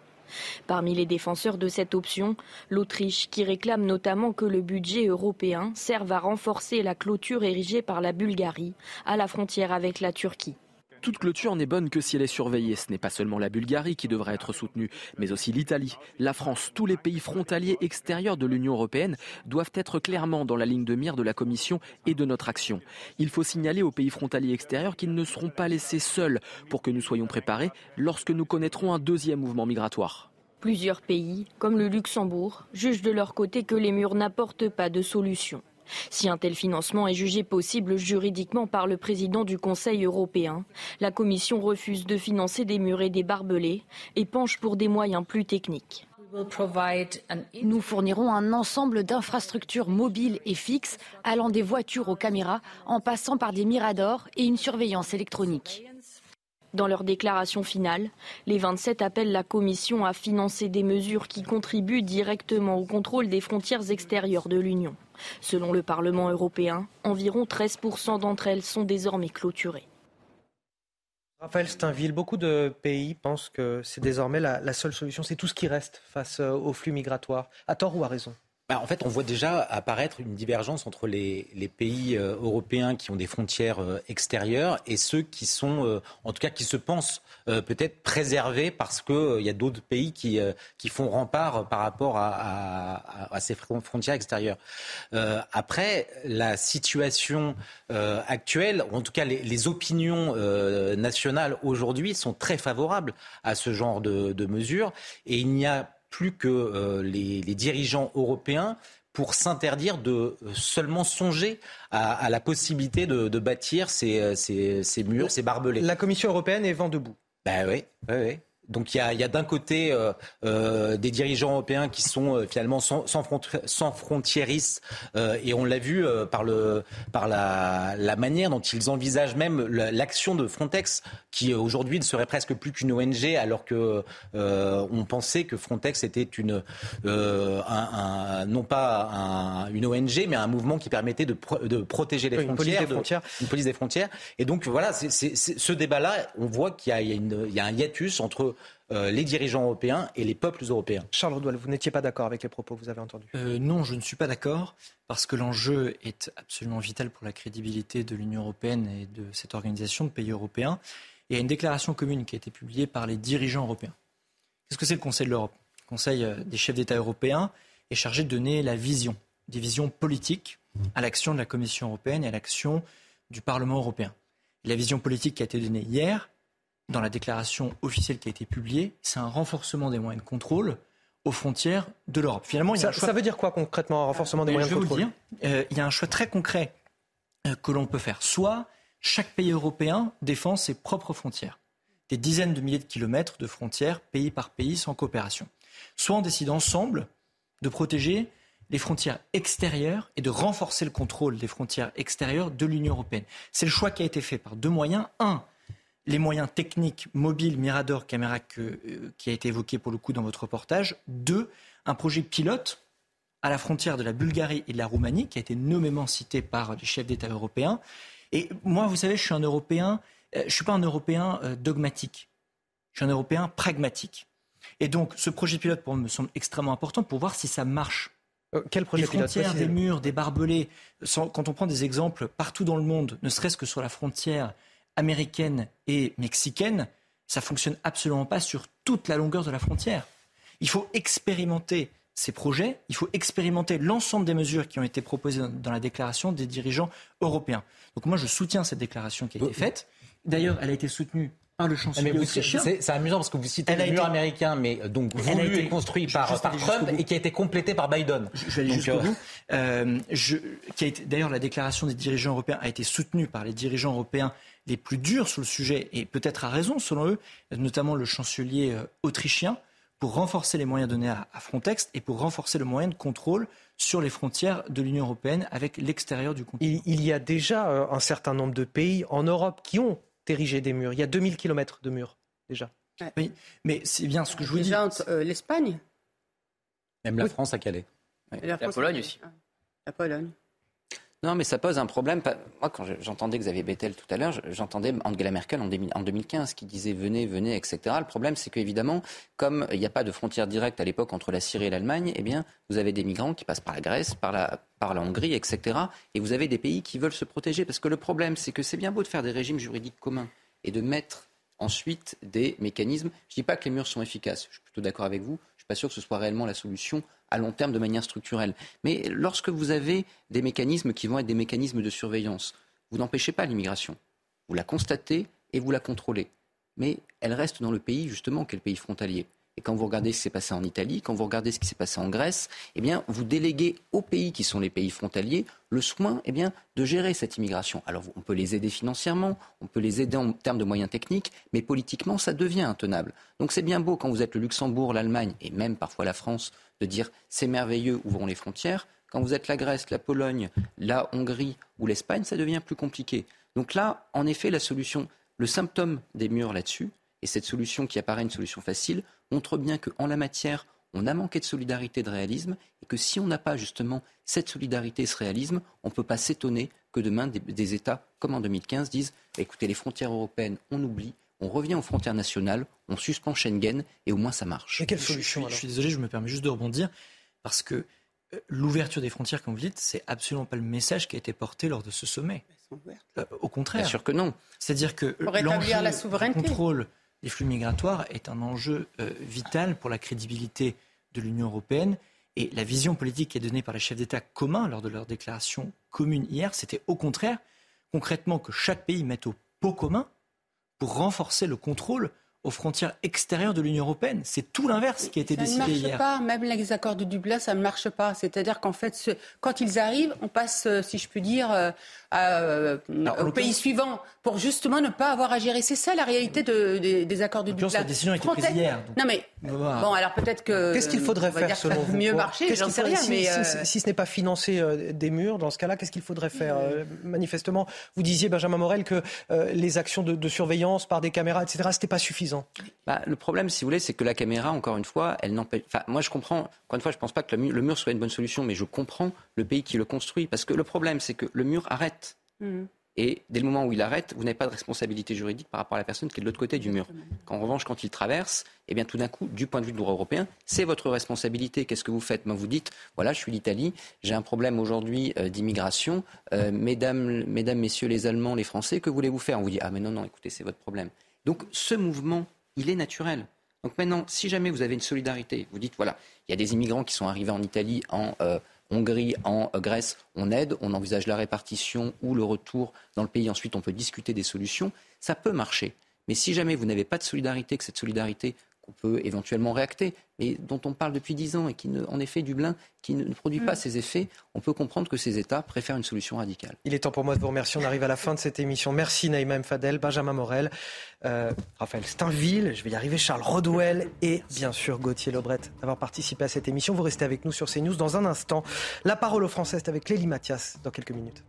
Speaker 47: Parmi les défenseurs de cette option, l'Autriche, qui réclame notamment que le budget européen serve à renforcer la clôture érigée par la Bulgarie à la frontière avec la Turquie.
Speaker 39: Toute clôture n'est bonne que si elle est surveillée. Ce n'est pas seulement la Bulgarie qui devrait être soutenue, mais aussi l'Italie, la France, tous les pays frontaliers extérieurs de l'Union européenne doivent être clairement dans la ligne de mire de la Commission et de notre action. Il faut signaler aux pays frontaliers extérieurs qu'ils ne seront pas laissés seuls pour que nous soyons préparés lorsque nous connaîtrons un deuxième mouvement migratoire.
Speaker 47: Plusieurs pays, comme le Luxembourg, jugent de leur côté que les murs n'apportent pas de solution. Si un tel financement est jugé possible juridiquement par le président du Conseil européen, la Commission refuse de financer des murs et des barbelés et penche pour des moyens plus techniques.
Speaker 48: Nous fournirons un ensemble d'infrastructures mobiles et fixes, allant des voitures aux caméras, en passant par des miradors et une surveillance électronique.
Speaker 47: Dans leur déclaration finale, les 27 appellent la Commission à financer des mesures qui contribuent directement au contrôle des frontières extérieures de l'Union. Selon le Parlement européen, environ 13% d'entre elles sont désormais clôturées.
Speaker 2: Raphaël Steinville, beaucoup de pays pensent que c'est désormais la, seule solution, c'est tout ce qui reste face euh, aux flux migratoires. À tort ou à raison
Speaker 11: bah, en fait, on voit déjà apparaître une divergence entre les, pays euh, européens qui ont des frontières euh, extérieures et ceux qui sont, euh, en tout cas, qui se pensent peut-être préservés parce qu'il y a d'autres pays qui, qui font rempart par rapport à, ces frontières extérieures. après, la situation actuelle, ou en tout cas les, opinions nationales aujourd'hui sont très favorables à ce genre de, de mesures et il n'y a plus que euh, les, dirigeants européens pour s'interdire de euh, seulement songer à, la possibilité de, bâtir ces, ces, murs, ces barbelés.
Speaker 2: La Commission européenne est vent debout.
Speaker 11: Ben oui, oui, oui. Donc il y a, d'un côté euh, euh, des dirigeants européens qui sont euh, finalement sans, sans, sans frontiéristes et on l'a vu par, le, par la, la, manière dont ils envisagent même l'action de Frontex qui aujourd'hui ne serait presque plus qu'une ONG alors que on pensait que Frontex était une un, non pas une ONG mais un mouvement qui permettait de, de protéger les frontières,
Speaker 2: police des frontières.
Speaker 11: une police des frontières. Et donc voilà, c'est, ce débat-là, on voit qu'il y a, il y a, une, il y a un hiatus entre euh, les dirigeants européens et les peuples européens.
Speaker 2: Charles Redoual, vous n'étiez pas d'accord avec les propos que vous avez entendus?
Speaker 43: Euh, Non, je ne suis pas d'accord parce que l'enjeu est absolument vital pour la crédibilité de l'Union européenne et de cette organisation de pays européens. il y a une déclaration commune qui a été publiée par les dirigeants européens. Qu'est-ce que c'est le Conseil de l'Europe? Le Conseil euh, des chefs d'État européens est chargé de donner la vision, des visions politiques à l'action de la Commission européenne et à l'action du Parlement européen. la vision politique qui a été donnée hier, dans la déclaration officielle qui a été publiée, c'est un renforcement des moyens de contrôle aux frontières de l'Europe.
Speaker 2: Finalement, ça, veut dire quoi concrètement, un renforcement des moyens de contrôle
Speaker 43: dire, euh, Il y a un choix très concret euh, que l'on peut faire. Soit chaque pays européen défend ses propres frontières, des dizaines de milliers de kilomètres de frontières, pays par pays, sans coopération. Soit on décide ensemble de protéger les frontières extérieures et de renforcer le contrôle des frontières extérieures de l'Union européenne. C'est le choix qui a été fait par deux moyens. Un, les moyens techniques mobiles, Mirador, caméra euh, qui a été évoqué pour le coup dans votre reportage. Deux, un projet pilote à la frontière de la Bulgarie et de la Roumanie, qui a été nommément cité par les chefs d'État européens. Et moi, vous savez, je suis un Européen, euh, je ne suis pas un Européen euh, dogmatique, je suis un Européen pragmatique. Et donc, ce projet pilote, pour moi, me semble extrêmement important pour voir si ça marche.
Speaker 2: quel projet
Speaker 43: les frontières, des murs, des barbelés. quand on prend des exemples partout dans le monde, ne serait-ce que sur la frontière américaine et mexicaine, ça fonctionne absolument pas sur toute la longueur de la frontière. Il faut expérimenter ces projets, il faut expérimenter l'ensemble des mesures qui ont été proposées dans la déclaration des dirigeants européens. Donc moi, je soutiens cette déclaration qui a été faite. D'ailleurs, elle a été soutenue par le chancelier
Speaker 11: C'est amusant parce que vous citez le mur américain, mais euh, donc voulu et construit par, Trump et qui a été complété par Biden.
Speaker 43: Je, vais aller jusqu'au euh, bout. Euh, D'ailleurs, la déclaration des dirigeants européens a été soutenue par les dirigeants européens les plus durs sur le sujet, et peut-être à raison selon eux, notamment le chancelier euh, autrichien, pour renforcer les moyens donnés à Frontex et pour renforcer le moyen de contrôle sur les frontières de l'Union européenne avec l'extérieur du continent.
Speaker 2: Il, y a déjà euh, un certain nombre de pays en Europe qui ont érigé des murs. Il y a 2000 kilomètres de murs déjà.
Speaker 43: Oui, mais c'est bien ce que je vous dis.
Speaker 19: Euh, L'Espagne?
Speaker 11: Même la France à Calais.
Speaker 21: La, la Pologne aussi.
Speaker 19: La Pologne.
Speaker 20: Non, mais ça pose un problème. Moi, quand j'entendais Xavier Bettel tout à l'heure, j'entendais Angela Merkel en 2015 qui disait venez, venez, etc. Le problème, c'est qu'évidemment, comme il n'y a pas de frontière directe à l'époque entre la Syrie et l'Allemagne, eh bien, vous avez des migrants qui passent par la Grèce, par la, par la Hongrie, etc. Et vous avez des pays qui veulent se protéger. Parce que le problème, c'est que c'est bien beau de faire des régimes juridiques communs. et de mettre ensuite des mécanismes. Je ne dis pas que les murs sont efficaces, je suis plutôt d'accord avec vous, pas sûr que ce soit réellement la solution à long terme de manière structurelle. Mais lorsque vous avez des mécanismes qui vont être des mécanismes de surveillance, vous n'empêchez pas l'immigration. Vous la constatez et vous la contrôlez. Mais elle reste dans le pays, justement, quel pays frontalier. Et quand vous regardez ce qui s'est passé en Italie, quand vous regardez ce qui s'est passé en Grèce, eh vous déléguez aux pays qui sont les pays frontaliers le soin eh de gérer cette immigration. Alors, on peut les aider financièrement, on peut les aider en termes de moyens techniques, mais politiquement, ça devient intenable. Donc, c'est bien beau quand vous êtes le Luxembourg, l'Allemagne et même parfois la France de dire c'est merveilleux, ouvrons les frontières. Quand vous êtes la Grèce, la Pologne, la Hongrie ou l'Espagne, ça devient plus compliqué. Donc là, en effet, la solution, le symptôme des murs là-dessus, et cette solution qui apparaît une solution facile, montre bien qu'en la matière, on a manqué de solidarité, de réalisme, et que si on n'a pas justement cette solidarité et ce réalisme, on ne peut pas s'étonner que demain des, États, comme en 2015, disent bah, écoutez, les frontières européennes, on oublie, on revient aux frontières nationales, on suspend Schengen, et au moins ça marche.
Speaker 43: Mais quelle solution je, je suis désolé, je me permets juste de rebondir, parce que euh, l'ouverture des frontières, comme vous dites, c'est absolument pas le message qui a été porté lors de ce sommet. Euh, au contraire.
Speaker 20: Bien sûr que non.
Speaker 43: C'est-à-dire que l'enjeu le contrôle les flux migratoires est un enjeu euh, vital pour la crédibilité de l'Union européenne. Et la vision politique qui est donnée par les chefs d'État communs lors de leur déclaration commune hier, c'était au contraire, concrètement, que chaque pays mette au pot commun pour renforcer le contrôle aux frontières extérieures de l'Union européenne. C'est tout l'inverse qui a été décidé hier. Ça
Speaker 19: ne marche pas, même les accords de Dublin, ça ne marche pas. C'est-à-dire qu'en fait, quand ils arrivent, on passe, euh, si je puis dire, euh, au pays suivant pour justement ne pas avoir à gérer. C'est ça la réalité de, des accords de Dublin.
Speaker 43: La décision a été prise hier.
Speaker 19: Non mais bon, alors peut-être que
Speaker 2: qu'est-ce qu'il faudrait faire selon vous
Speaker 19: Mieux marcher, j'en sais rien.
Speaker 2: Si,
Speaker 19: mais
Speaker 2: si, ce n'est pas financer des murs, dans ce cas-là, qu'est-ce qu'il faudrait faire Manifestement, vous disiez Benjamin Morel que les actions de, de, surveillance par des caméras, etc., c'était pas suffisant.
Speaker 20: Bah, le problème, si vous voulez, c'est que la caméra, encore une fois, elle n'empêche. Enfin, moi, je comprends. Encore une fois, je ne pense pas que le mur, soit une bonne solution, mais je comprends le pays qui le construit. Parce que le problème, c'est que le mur arrête. Mmh. Et dès le moment où il arrête, vous n'avez pas de responsabilité juridique par rapport à la personne qui est de l'autre côté du mur. En revanche, quand il traverse, eh bien, tout d'un coup, du point de vue du droit européen, c'est votre responsabilité. Qu'est-ce que vous faites? Moi, Vous dites, voilà, je suis l'Italie, j'ai un problème aujourd'hui euh, d'immigration. Euh, mesdames, mesdames, messieurs les Allemands, les Français, que voulez-vous faire? On vous dit, ah mais non, non, écoutez, c'est votre problème. Donc, ce mouvement il est naturel. Donc maintenant, si jamais vous avez une solidarité, vous dites, voilà, il y a des immigrants qui sont arrivés en Italie, en euh, Hongrie, en Grèce, on aide, on envisage la répartition ou le retour dans le pays, ensuite on peut discuter des solutions, ça peut marcher. Mais si jamais vous n'avez pas de solidarité, que cette solidarité qu'on peut éventuellement réacter, mais dont on parle depuis dix ans et qui, ne, en effet, Dublin, qui ne produit pas mm. ses effets, on peut comprendre que ces États préfèrent une solution radicale.
Speaker 2: Il est temps pour moi de vous remercier. On arrive à la fin de cette émission. Merci Naïma Fadel, Benjamin Morel, euh, Raphaël Steinville, je vais y arriver, Charles Rodwell et bien sûr Gauthier Lebret d'avoir participé à cette émission. Vous restez avec nous sur CNews dans un instant. La parole aux Français avec Lélie Mathias dans quelques minutes.